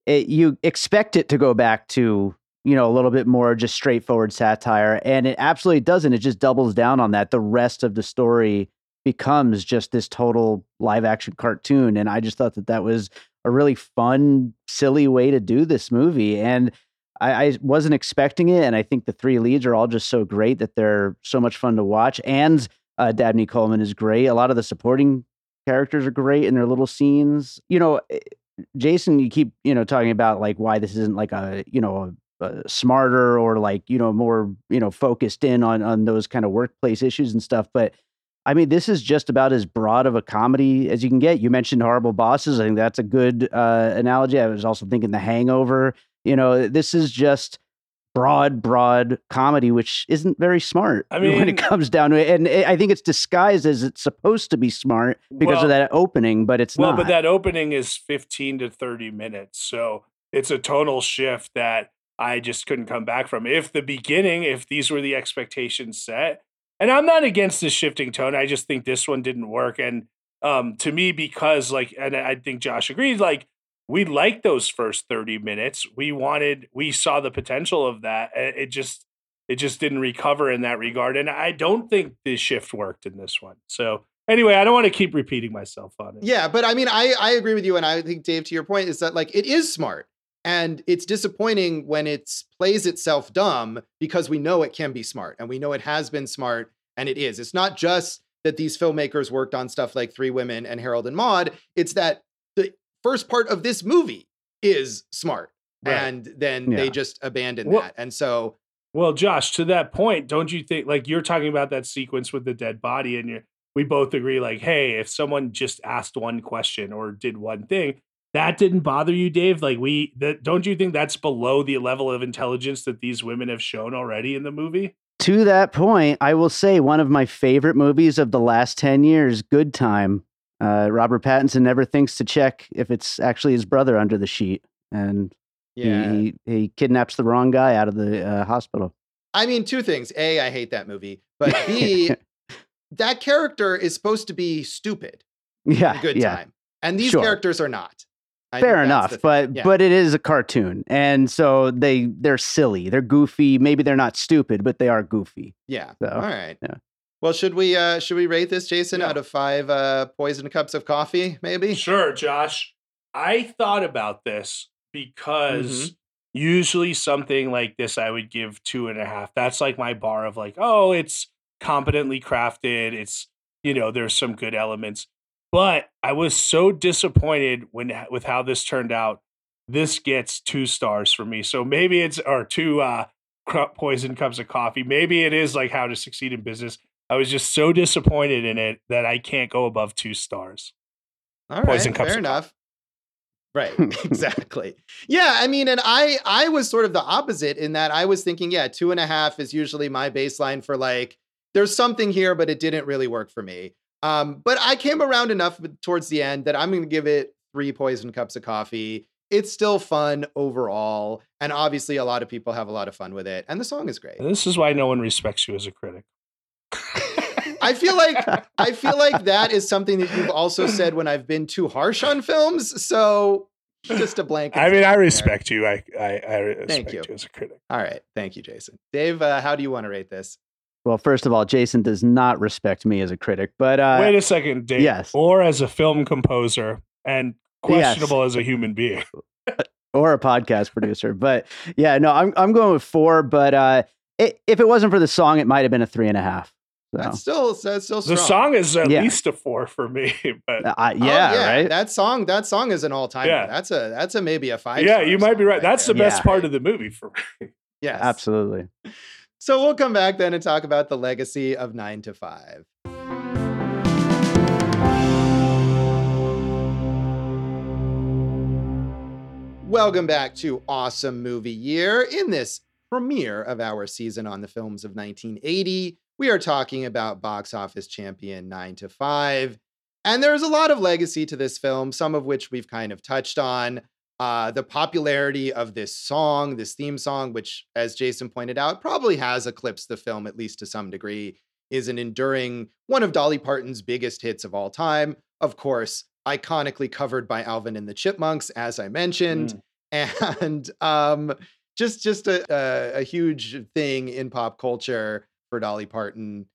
it, you expect it to go back to you know, a little bit more just straightforward satire. And it absolutely doesn't. It just doubles down on that. The rest of the story becomes just this total live action cartoon. And I just thought that that was a really fun, silly way to do this movie. And I, I wasn't expecting it. And I think the three leads are all just so great that they're so much fun to watch. And uh, Dabney Coleman is great. A lot of the supporting characters are great in their little scenes. You know, eh, Jason, you keep you know talking about like why this isn't like a you know uh, smarter or like you know more you know focused in on on those kind of workplace issues and stuff but i mean this is just about as broad of a comedy as you can get you mentioned horrible bosses i think that's a good uh, analogy i was also thinking the hangover you know this is just broad broad comedy which isn't very smart i mean when it comes down to it and i think it's disguised as it's supposed to be smart because well, of that opening but it's well not. but that opening is 15 to 30 minutes so it's a tonal shift that I just couldn't come back from. If the beginning, if these were the expectations set, and I'm not against the shifting tone, I just think this one didn't work. And um, to me, because like, and I think Josh agreed, like we liked those first 30 minutes. We wanted, we saw the potential of that. It just, it just didn't recover in that regard. And I don't think the shift worked in this one. So anyway, I don't want to keep repeating myself on it. Yeah, but I mean, I I agree with you, and I think Dave, to your point, is that like it is smart. And it's disappointing when it plays itself dumb because we know it can be smart and we know it has been smart and it is. It's not just that these filmmakers worked on stuff like Three Women and Harold and Maude, it's that first part of this movie is smart. Right. And then yeah. they just abandon well, that. And so Well, Josh, to that point, don't you think like you're talking about that sequence with the dead body and you we both agree like, hey, if someone just asked one question or did one thing, that didn't bother you, Dave? Like we, that, don't you think that's below the level of intelligence that these women have shown already in the movie? To that point, I will say one of my favorite movies of the last ten years, Good Time. Uh, Robert Pattinson never thinks to check if it's actually his brother under the sheet, and yeah. he, he, he kidnaps the wrong guy out of the uh, hospital. I mean, two things: a, I hate that movie, but b, that character is supposed to be stupid. Yeah, good yeah. time, and these sure. characters are not. I Fair enough, but yeah. but it is a cartoon, and so they they're silly, they're goofy. Maybe they're not stupid, but they are goofy. Yeah. So, All right. Yeah. Well, should we uh should we rate this, Jason, yeah. out of five uh poison cups of coffee? Maybe. Sure, Josh. I thought about this because mm-hmm. usually something like this I would give two and a half. That's like my bar of like, oh, it's competently crafted. It's you know, there's some good elements. But I was so disappointed when with how this turned out. This gets two stars for me. So maybe it's or two uh poison cups of coffee. Maybe it is like how to succeed in business. I was just so disappointed in it that I can't go above two stars. All poison right, cups fair enough. Right, exactly. yeah, I mean, and I I was sort of the opposite in that I was thinking, yeah, two and a half is usually my baseline for like there's something here, but it didn't really work for me. Um, but I came around enough towards the end that I'm going to give it three poison cups of coffee. It's still fun overall, and obviously, a lot of people have a lot of fun with it, and the song is great. This is why no one respects you as a critic. I feel like I feel like that is something that you've also said when I've been too harsh on films. So just a blank. I mean, I respect you. I I, I respect Thank you. you. as a critic. All right, thank you, Jason. Dave, uh, how do you want to rate this? Well, first of all, Jason does not respect me as a critic, but uh, Wait a second, Dave. yes. Or as a film composer and questionable as a human being. or a podcast producer. But yeah, no, I'm I'm going with four. But uh, it, if it wasn't for the song, it might have been a three and a half. So That's still that's still strong. The song is at Yeah. least a four for me. But uh, I- Oh, yeah, right. That song, that song is an all time. Yeah. That's a that's a maybe a five. yeah, you might be song right. That's the best Yeah. part of the movie for me. yes, Absolutely. So we'll come back then and talk about the legacy of nine to five. Welcome back to Awesome Movie Year. In this premiere of our season on the films of 1980, we are talking about box office champion 9 to 5. And there's a lot of legacy to this film, some of which we've kind of touched on. Uh, the popularity of this song, this theme song, which, as Jason pointed out, probably has eclipsed the film at least to some degree, is an enduring one of Dolly Parton's biggest hits of all time. Of course, iconically covered by Alvin and the Chipmunks, as I mentioned, and um, just just a, a a huge thing in pop culture for Dolly Parton.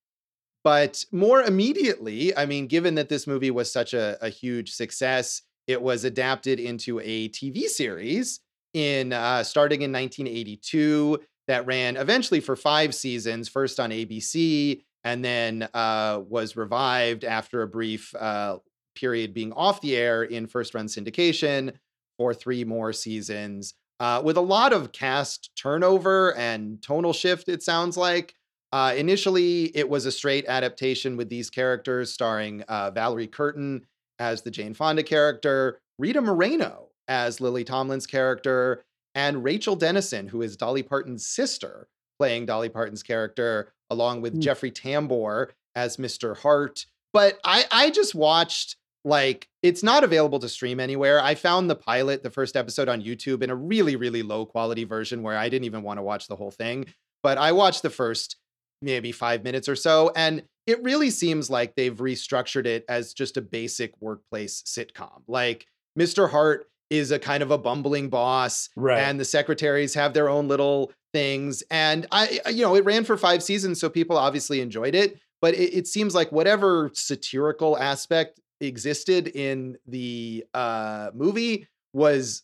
But more immediately, I mean, given that this movie was such a, a huge success, it was adapted into a TV series in uh, starting in 1982 that ran eventually for five seasons, first on ABC, and then uh, was revived after a brief uh, period being off the air in first run syndication for three more seasons, uh, with a lot of cast turnover and tonal shift. It sounds like. Uh, initially, it was a straight adaptation with these characters, starring uh, Valerie Curtin as the Jane Fonda character, Rita Moreno as Lily Tomlin's character, and Rachel Dennison, who is Dolly Parton's sister, playing Dolly Parton's character, along with Hmm. Jeffrey Tambor as Mr. Hart. But I, I just watched like it's not available to stream anywhere. I found the pilot, the first episode on YouTube in a really, really low quality version where I didn't even want to watch the whole thing. But I watched the first maybe five minutes or so, and it really seems like they've restructured it as just a basic workplace sitcom. Like Mr. Hart is a kind of a bumbling boss Right. and the secretaries have their own little things and i you know it ran for five seasons so people obviously enjoyed it but it, it seems like whatever satirical aspect existed in the uh movie was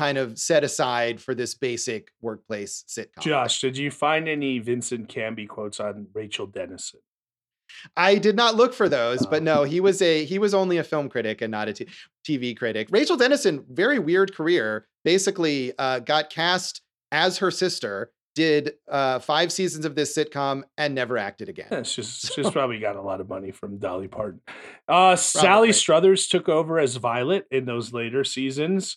kind of set aside for this basic workplace sitcom Josh, did you find any Vincent Canby quotes on Rachel Dennison? I did not look for those, but Oh. no, he was a he was only a film critic and not a t- TV critic. Rachel Dennison, very weird career. Basically, uh, got cast as her sister, did uh, five seasons of this sitcom, and never acted again. Yeah, she's she's probably got a lot of money from Dolly Parton. Uh, Sally Struthers took over as Violet in those later seasons,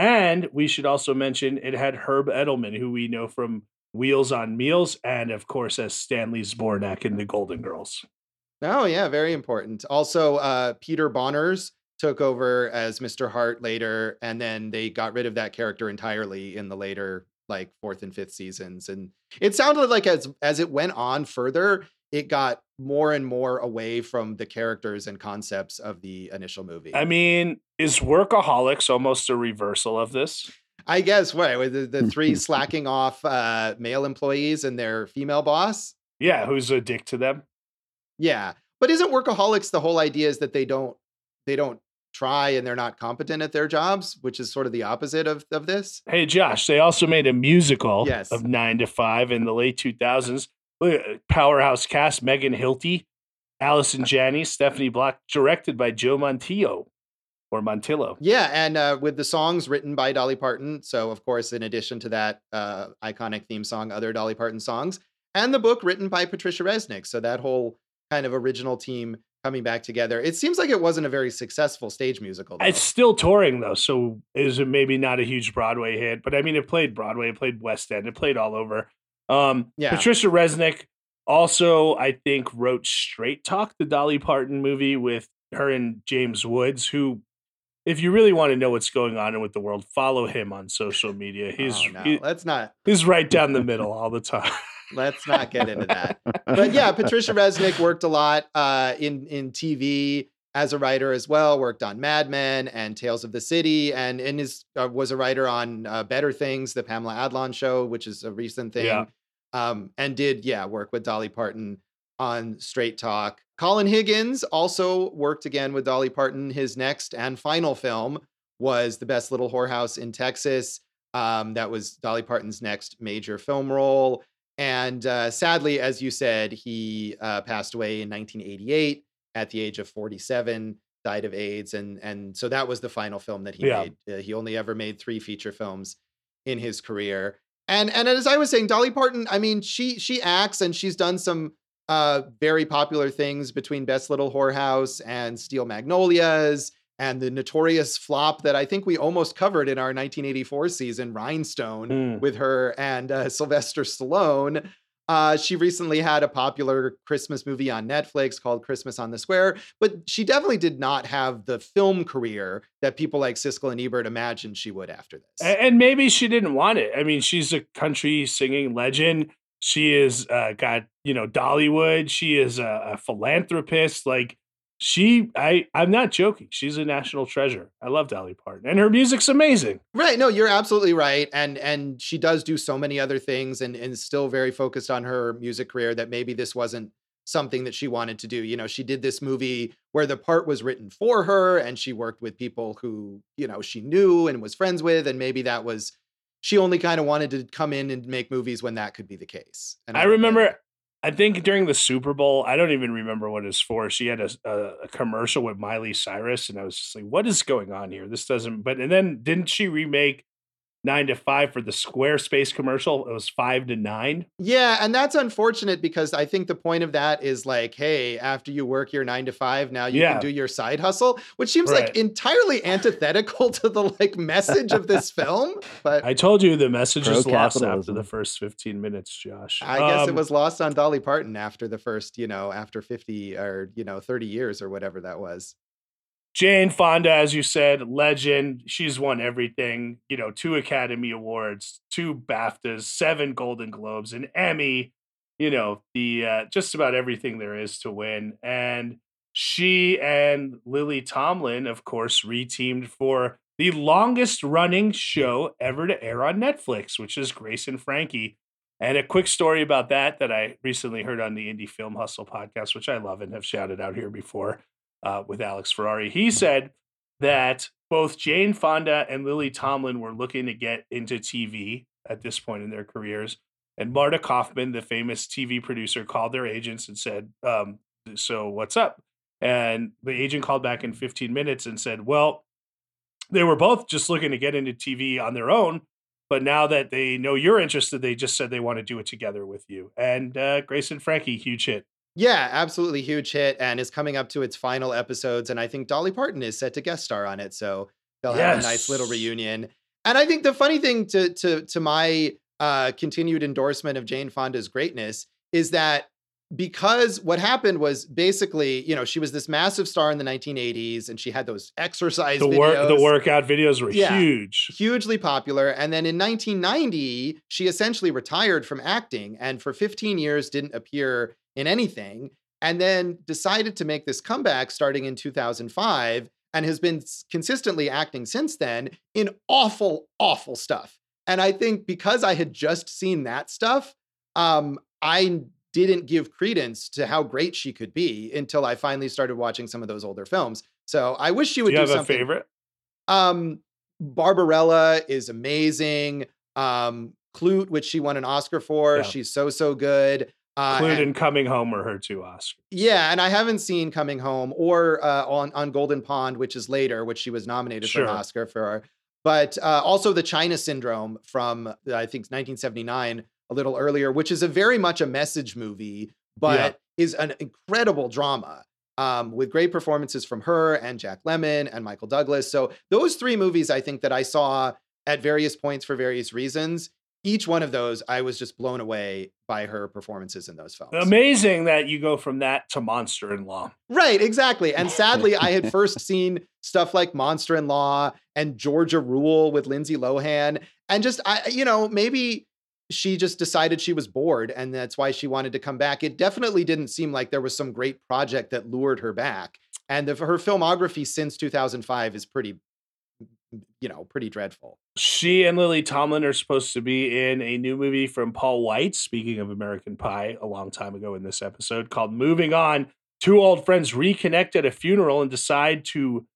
and we should also mention it had Herb Edelman, who we know from Wheels on Meals, and of course as Stanley Zbornak in The Golden Girls. Oh yeah, very important. Also, uh, Peter Bonerz took over as Mr. Hart later, and then they got rid of that character entirely in the later like fourth and fifth seasons. And it sounded like as as it went on further, it got more and more away from the characters and concepts of the initial movie. I mean, is Workaholics almost a reversal of this? I guess what with the, the three slacking off uh, male employees and their female boss. Yeah, who's a dick to them? Yeah, but isn't workaholics the whole idea is that they don't they don't try and they're not competent at their jobs, which is sort of the opposite of of this. Hey, Josh, they also made a musical Yes. of nine to five in the late 2000s. Look at- Powerhouse cast Megan Hilty, Allison Janney, Stephanie Block, directed by Joe Montillo or Montillo. Yeah, and uh, with the songs written by Dolly Parton. So of course, in addition to that uh, iconic theme song, other Dolly Parton songs, and the book written by Patricia Resnick. So that whole kind of original team coming back together. It seems like it wasn't a very successful stage musical. Though. It's still touring though, so is it maybe not a huge Broadway hit? But I mean, it played Broadway, it played West End, it played all over. Um, Yeah. Patricia Resnick Also, I think wrote Straight Talk, the Dolly Parton movie with her and James Woods, who if you really want to know what's going on with the world, follow him on social media. He's oh, no. he, let's not he's right down the middle all the time. let's not get into that. But yeah, Patricia Resnick worked a lot uh, in in TV as a writer as well. Worked on Mad Men and Tales of the City, and and is uh, was a writer on uh, Better Things, the Pamela Adlon show, which is a recent thing. Yeah. Um, and did yeah work with Dolly Parton on Straight Talk. Colin Higgins also worked again with Dolly Parton. His next and final film was The Best Little Whorehouse in Texas. Um, that was Dolly Parton's next major film role. And uh, sadly, as you said, he uh, passed away in 1988 at the age of 47, died of AIDS. And, and so that was the final film that he Yeah. made. Uh, he only ever made three feature films in his career. And, and as I was saying, Dolly Parton, I mean, she she acts and she's done some uh, very popular things between Best Little Whorehouse and Steel Magnolias and the notorious flop that I think we almost covered in our 1984 season, Rhinestone, Mm. with her and uh, Sylvester Stallone. Uh, she recently had a popular Christmas movie on Netflix called Christmas on the Square, but she definitely did not have the film career that people like Siskel and Ebert imagined she would after this. And maybe she didn't want it. I mean, she's a country singing legend. She is uh, got you know Dollywood. She is a, a philanthropist. Like she, I, I'm not joking. She's a national treasure. I love Dolly Parton, and her music's amazing. Right. No, you're absolutely right. And and she does do so many other things and, and still very focused on her music career that maybe this wasn't something that she wanted to do. You know, she did this movie where the part was written for her and she worked with people who, you know, she knew and was friends with. And maybe that was she only kind of wanted to come in and make movies when that could be the case. And I get remember. I think during the Super Bowl, I don't even remember what it's for. She had a, a, a commercial with Miley Cyrus, and I was just like, "What is going on here? This doesn't." But and then didn't she remake Nine to Five for the Squarespace commercial? It was five to nine. Yeah, and that's unfortunate because I think the point of that is like, hey, after you work your nine to five, now you Yeah. can do your side hustle, which seems Right. like entirely antithetical to the like message of this film. But I told you the message is lost after the first fifteen minutes, Josh. I guess it Um, was lost on Dolly Parton after the first, you know, after 50 or, you know, 30 years or whatever that was. Jane Fonda, as you said, legend. She's won everything. You know, two Academy Awards, two BAFTAs, seven Golden Globes, an Emmy. You know, the uh, just about everything there is to win. And she and Lily Tomlin, of course, reteamed for the longest running show ever to air on Netflix, which is Grace and Frankie. And a quick story about that that I recently heard on the Indie Film Hustle podcast, which I love and have shouted out here before uh, with Alex Ferrari. He said that both Jane Fonda and Lily Tomlin were looking to get into TV at this point in their careers. And Marta Kauffman, the famous TV producer, called their agents and said, um, So what's up? And the agent called back in 15 minutes and said, Well, they were both just looking to get into TV on their own. But now that they know you're interested, they just said they want to do it together with you. And uh, Grace and Frankie, huge hit. Yeah, absolutely huge hit and is coming up to its final episodes. And I think Dolly Parton is set to guest star on it. So they'll have a nice little reunion. And I think the funny thing to to to my uh, continued endorsement of Jane Fonda's greatness is that because what happened was basically, you know, she was this massive star in the 1980s and she had those exercise The videos. work, the workout videos were Yeah. huge. hugely popular. And then in 1990, she essentially retired from acting and for 15 years didn't appear in anything. And then decided to make this comeback starting in 2005 and has been consistently acting since then in awful, awful stuff. And I think because I had just seen that stuff, um, I didn't give credence to how great she could be until I finally started watching some of those older films. So I wish she Do would you do have a something. favorite? Um, Barbarella is amazing. Um, Klute, which she won an Oscar for, Yeah. she's so so good. Uh, Klute and- Coming Home or her two Oscars. yeah, and I haven't seen Coming Home or uh, on on Golden Pond, which is later, which she was nominated for an Oscar for. But uh, also the China Syndrome from uh, I think 1979, a little earlier, which is a very much a message movie, but is an incredible drama um, with great performances from her and Jack Lemmon and Michael Douglas. So those three movies, I think that I saw at various points for various reasons each one of those, I was just blown away by her performances in those films. Amazing that you go from that to Monster in Law. Right, exactly. And sadly, I had first seen stuff like Monster in Law and Georgia Rule with Lindsay Lohan. And just, I, you know, maybe she just decided she was bored and that's why she wanted to come back. It definitely didn't seem like there was some great project that lured her back. And the, her filmography since 2005 is pretty you know, pretty dreadful. She and Lily Tomlin are supposed to be in a new movie from Paul Weitz, speaking of American Pie, a long time ago in this episode, called Moving On. Two old friends reconnect at a funeral and decide to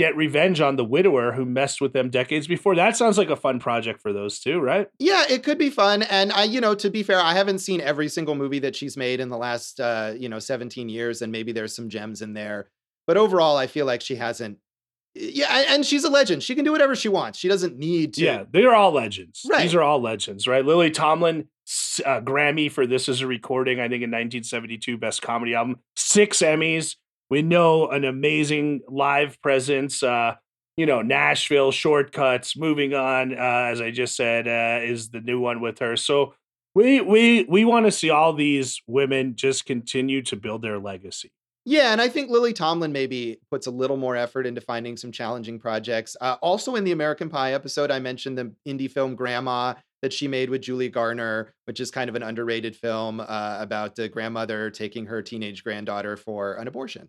get revenge on the widower who messed with them decades before. That sounds like a fun project for those two, right? Yeah, it could be fun. And I, you know, to be fair, I haven't seen every single movie that she's made in the last, uh, you know, 17 years, and maybe there's some gems in there. But overall, I feel like she hasn't yeah, and she's a legend. She can do whatever she wants. She doesn't need to. Yeah, they are all legends. Right. These are all legends, right? Lily Tomlin, uh, Grammy for This Is a Recording, I think in 1972, Best Comedy Album. Six Emmys. We know an amazing live presence. Uh, you know, Nashville, Short Cuts, Moving On, uh, as I just said, uh, is the new one with her. So we we we want to see all these women just continue to build their legacy. Yeah, and I think Lily Tomlin maybe puts a little more effort into finding some challenging projects. Uh, also, in the American Pie episode, I mentioned the indie film Grandma that she made with Julia Garner, which is kind of an underrated film uh, about the grandmother taking her teenage granddaughter for an abortion.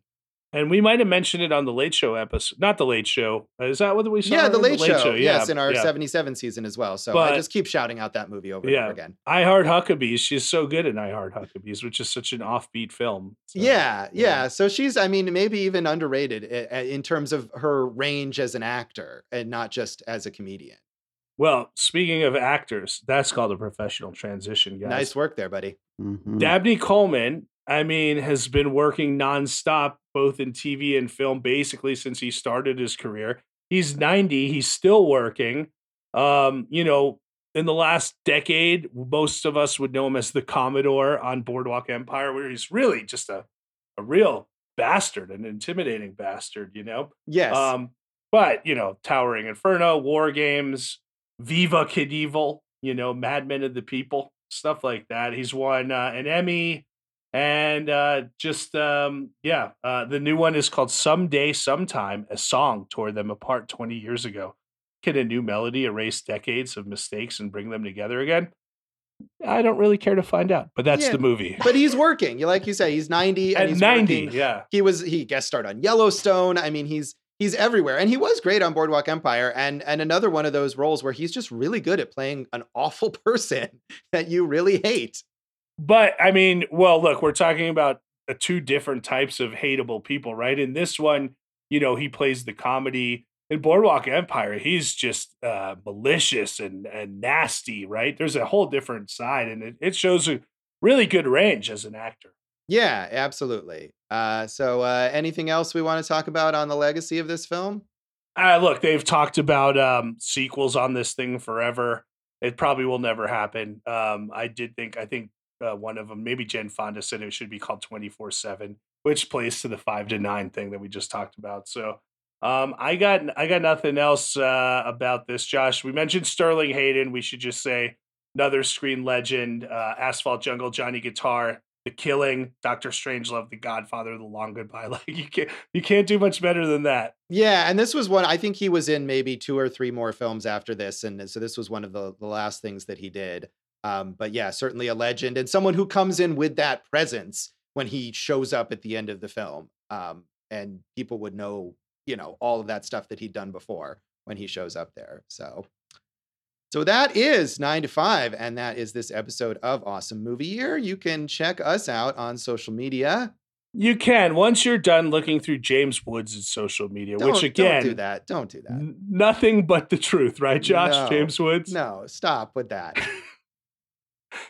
And we might have mentioned it on the Late Show episode. Not the Late Show. Is that what we saw? Yeah, the Late, the late show. show. Yes, in our yeah. 77 season as well. So but, I just keep shouting out that movie over yeah, and over again. I Heart Huckabees. She's so good in I Heart Huckabees, which is such an offbeat film. So, yeah, yeah, yeah. So she's, I mean, maybe even underrated in terms of her range as an actor and not just as a comedian. Well, speaking of actors, that's called a professional transition, guys. Nice work there, buddy. Mm-hmm. Dabney Coleman I mean, has been working nonstop, both in TV and film, basically since he started his career. He's 90, he's still working. Um, you know, in the last decade, most of us would know him as the Commodore on Boardwalk Empire, where he's really just a, a real bastard, an intimidating bastard, you know? Yes. Um, but, you know, Towering Inferno, War Games, Viva Knievel, you know, Madman of the People, stuff like that. He's won uh, an Emmy, and uh, just um, yeah, uh, the new one is called "Someday, Sometime." A song tore them apart 20 years ago. Can a new melody erase decades of mistakes and bring them together again? I don't really care to find out, but that's yeah, the movie. But he's working. You like you say, he's 90 and At he's 90, working. yeah. He was he guest starred on Yellowstone. I mean, he's he's everywhere. And he was great on Boardwalk Empire. And and another one of those roles where he's just really good at playing an awful person that you really hate. But I mean, well, look, we're talking about uh, two different types of hateable people, right? In this one, you know, he plays the comedy. In Boardwalk Empire, he's just uh, malicious and and nasty, right? There's a whole different side, and it, it shows a really good range as an actor. Yeah, absolutely. Uh, so, uh, anything else we want to talk about on the legacy of this film? Uh, look, they've talked about um, sequels on this thing forever. It probably will never happen. Um, I did think, I think uh, one of them. Maybe Jen Fonda said it should be called 24 7, which plays to the five to nine thing that we just talked about. So um, I got I got nothing else uh, about this, Josh. We mentioned Sterling Hayden. We should just say another screen legend, uh, Asphalt Jungle, Johnny Guitar, The Killing, Doctor Strangelove, The Godfather, The Long Goodbye. Like you can't you can't do much better than that. Yeah, and this was one I think he was in maybe two or three more films after this, and so this was one of the the last things that he did. Um, but yeah, certainly a legend and someone who comes in with that presence when he shows up at the end of the film. Um, and people would know, you know, all of that stuff that he'd done before when he shows up there. So, so that is nine to five, and that is this episode of Awesome Movie Year. You can check us out on social media. You can once you're done looking through James Woods' social media, don't, which again, don't do that. Don't do that. N- nothing but the truth, right, Josh? No, James Woods. No, stop with that.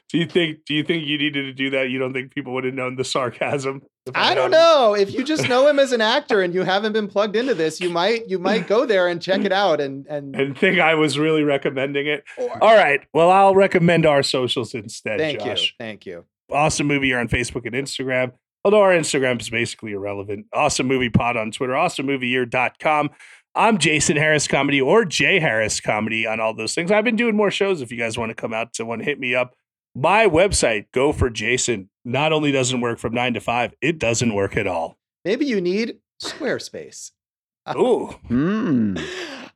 do you think do you think you needed to do that? You don't think people would have known the sarcasm? I, I don't know. If you just know him as an actor and you haven't been plugged into this, you might you might go there and check it out and and and think I was really recommending it. Or, All right. Well, I'll recommend our socials instead. Thank Josh. you. Thank you. Awesome movie year on Facebook and Instagram. Although our Instagram is basically irrelevant. Awesome movie pod on Twitter. Awesomemovieyear.com. I'm Jason Harris Comedy or Jay Harris Comedy on all those things. I've been doing more shows if you guys want to come out to one, hit me up. My website, Go for Jason, not only doesn't work from nine to five, it doesn't work at all. Maybe you need Squarespace. Ooh. Mm.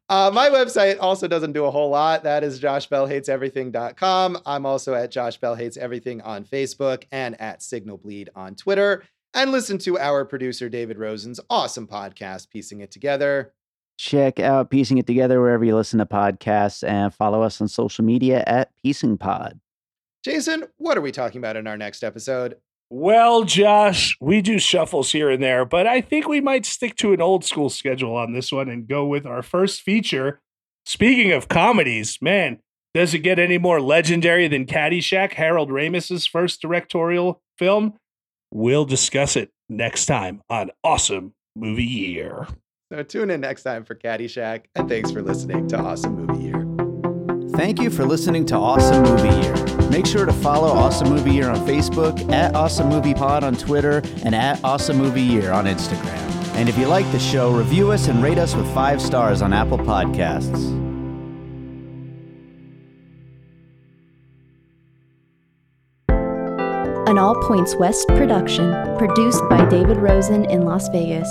Uh, my website also doesn't do a whole lot. That is joshbellhateseverything.com. I'm also at Josh Bell Hates Everything on Facebook and at Signal Bleed on Twitter. And listen to our producer, David Rosen's awesome podcast, Piecing It Together. Check out Piecing It Together wherever you listen to podcasts and follow us on social media at Piecing Pod. Jason, what are we talking about in our next episode? Well, Josh, we do shuffles here and there, but I think we might stick to an old school schedule on this one and go with our first feature. Speaking of comedies, man, does it get any more legendary than Caddyshack, Harold Ramis's first directorial film? We'll discuss it next time on Awesome Movie Year. So tune in next time for Caddyshack, and thanks for listening to Awesome Movie Year. Thank you for listening to Awesome Movie Year. Make sure to follow Awesome Movie Year on Facebook, at Awesome Movie Pod on Twitter, and at Awesome Movie Year on Instagram. And if you like the show, review us and rate us with five stars on Apple Podcasts. An All Points West production, produced by David Rosen in Las Vegas.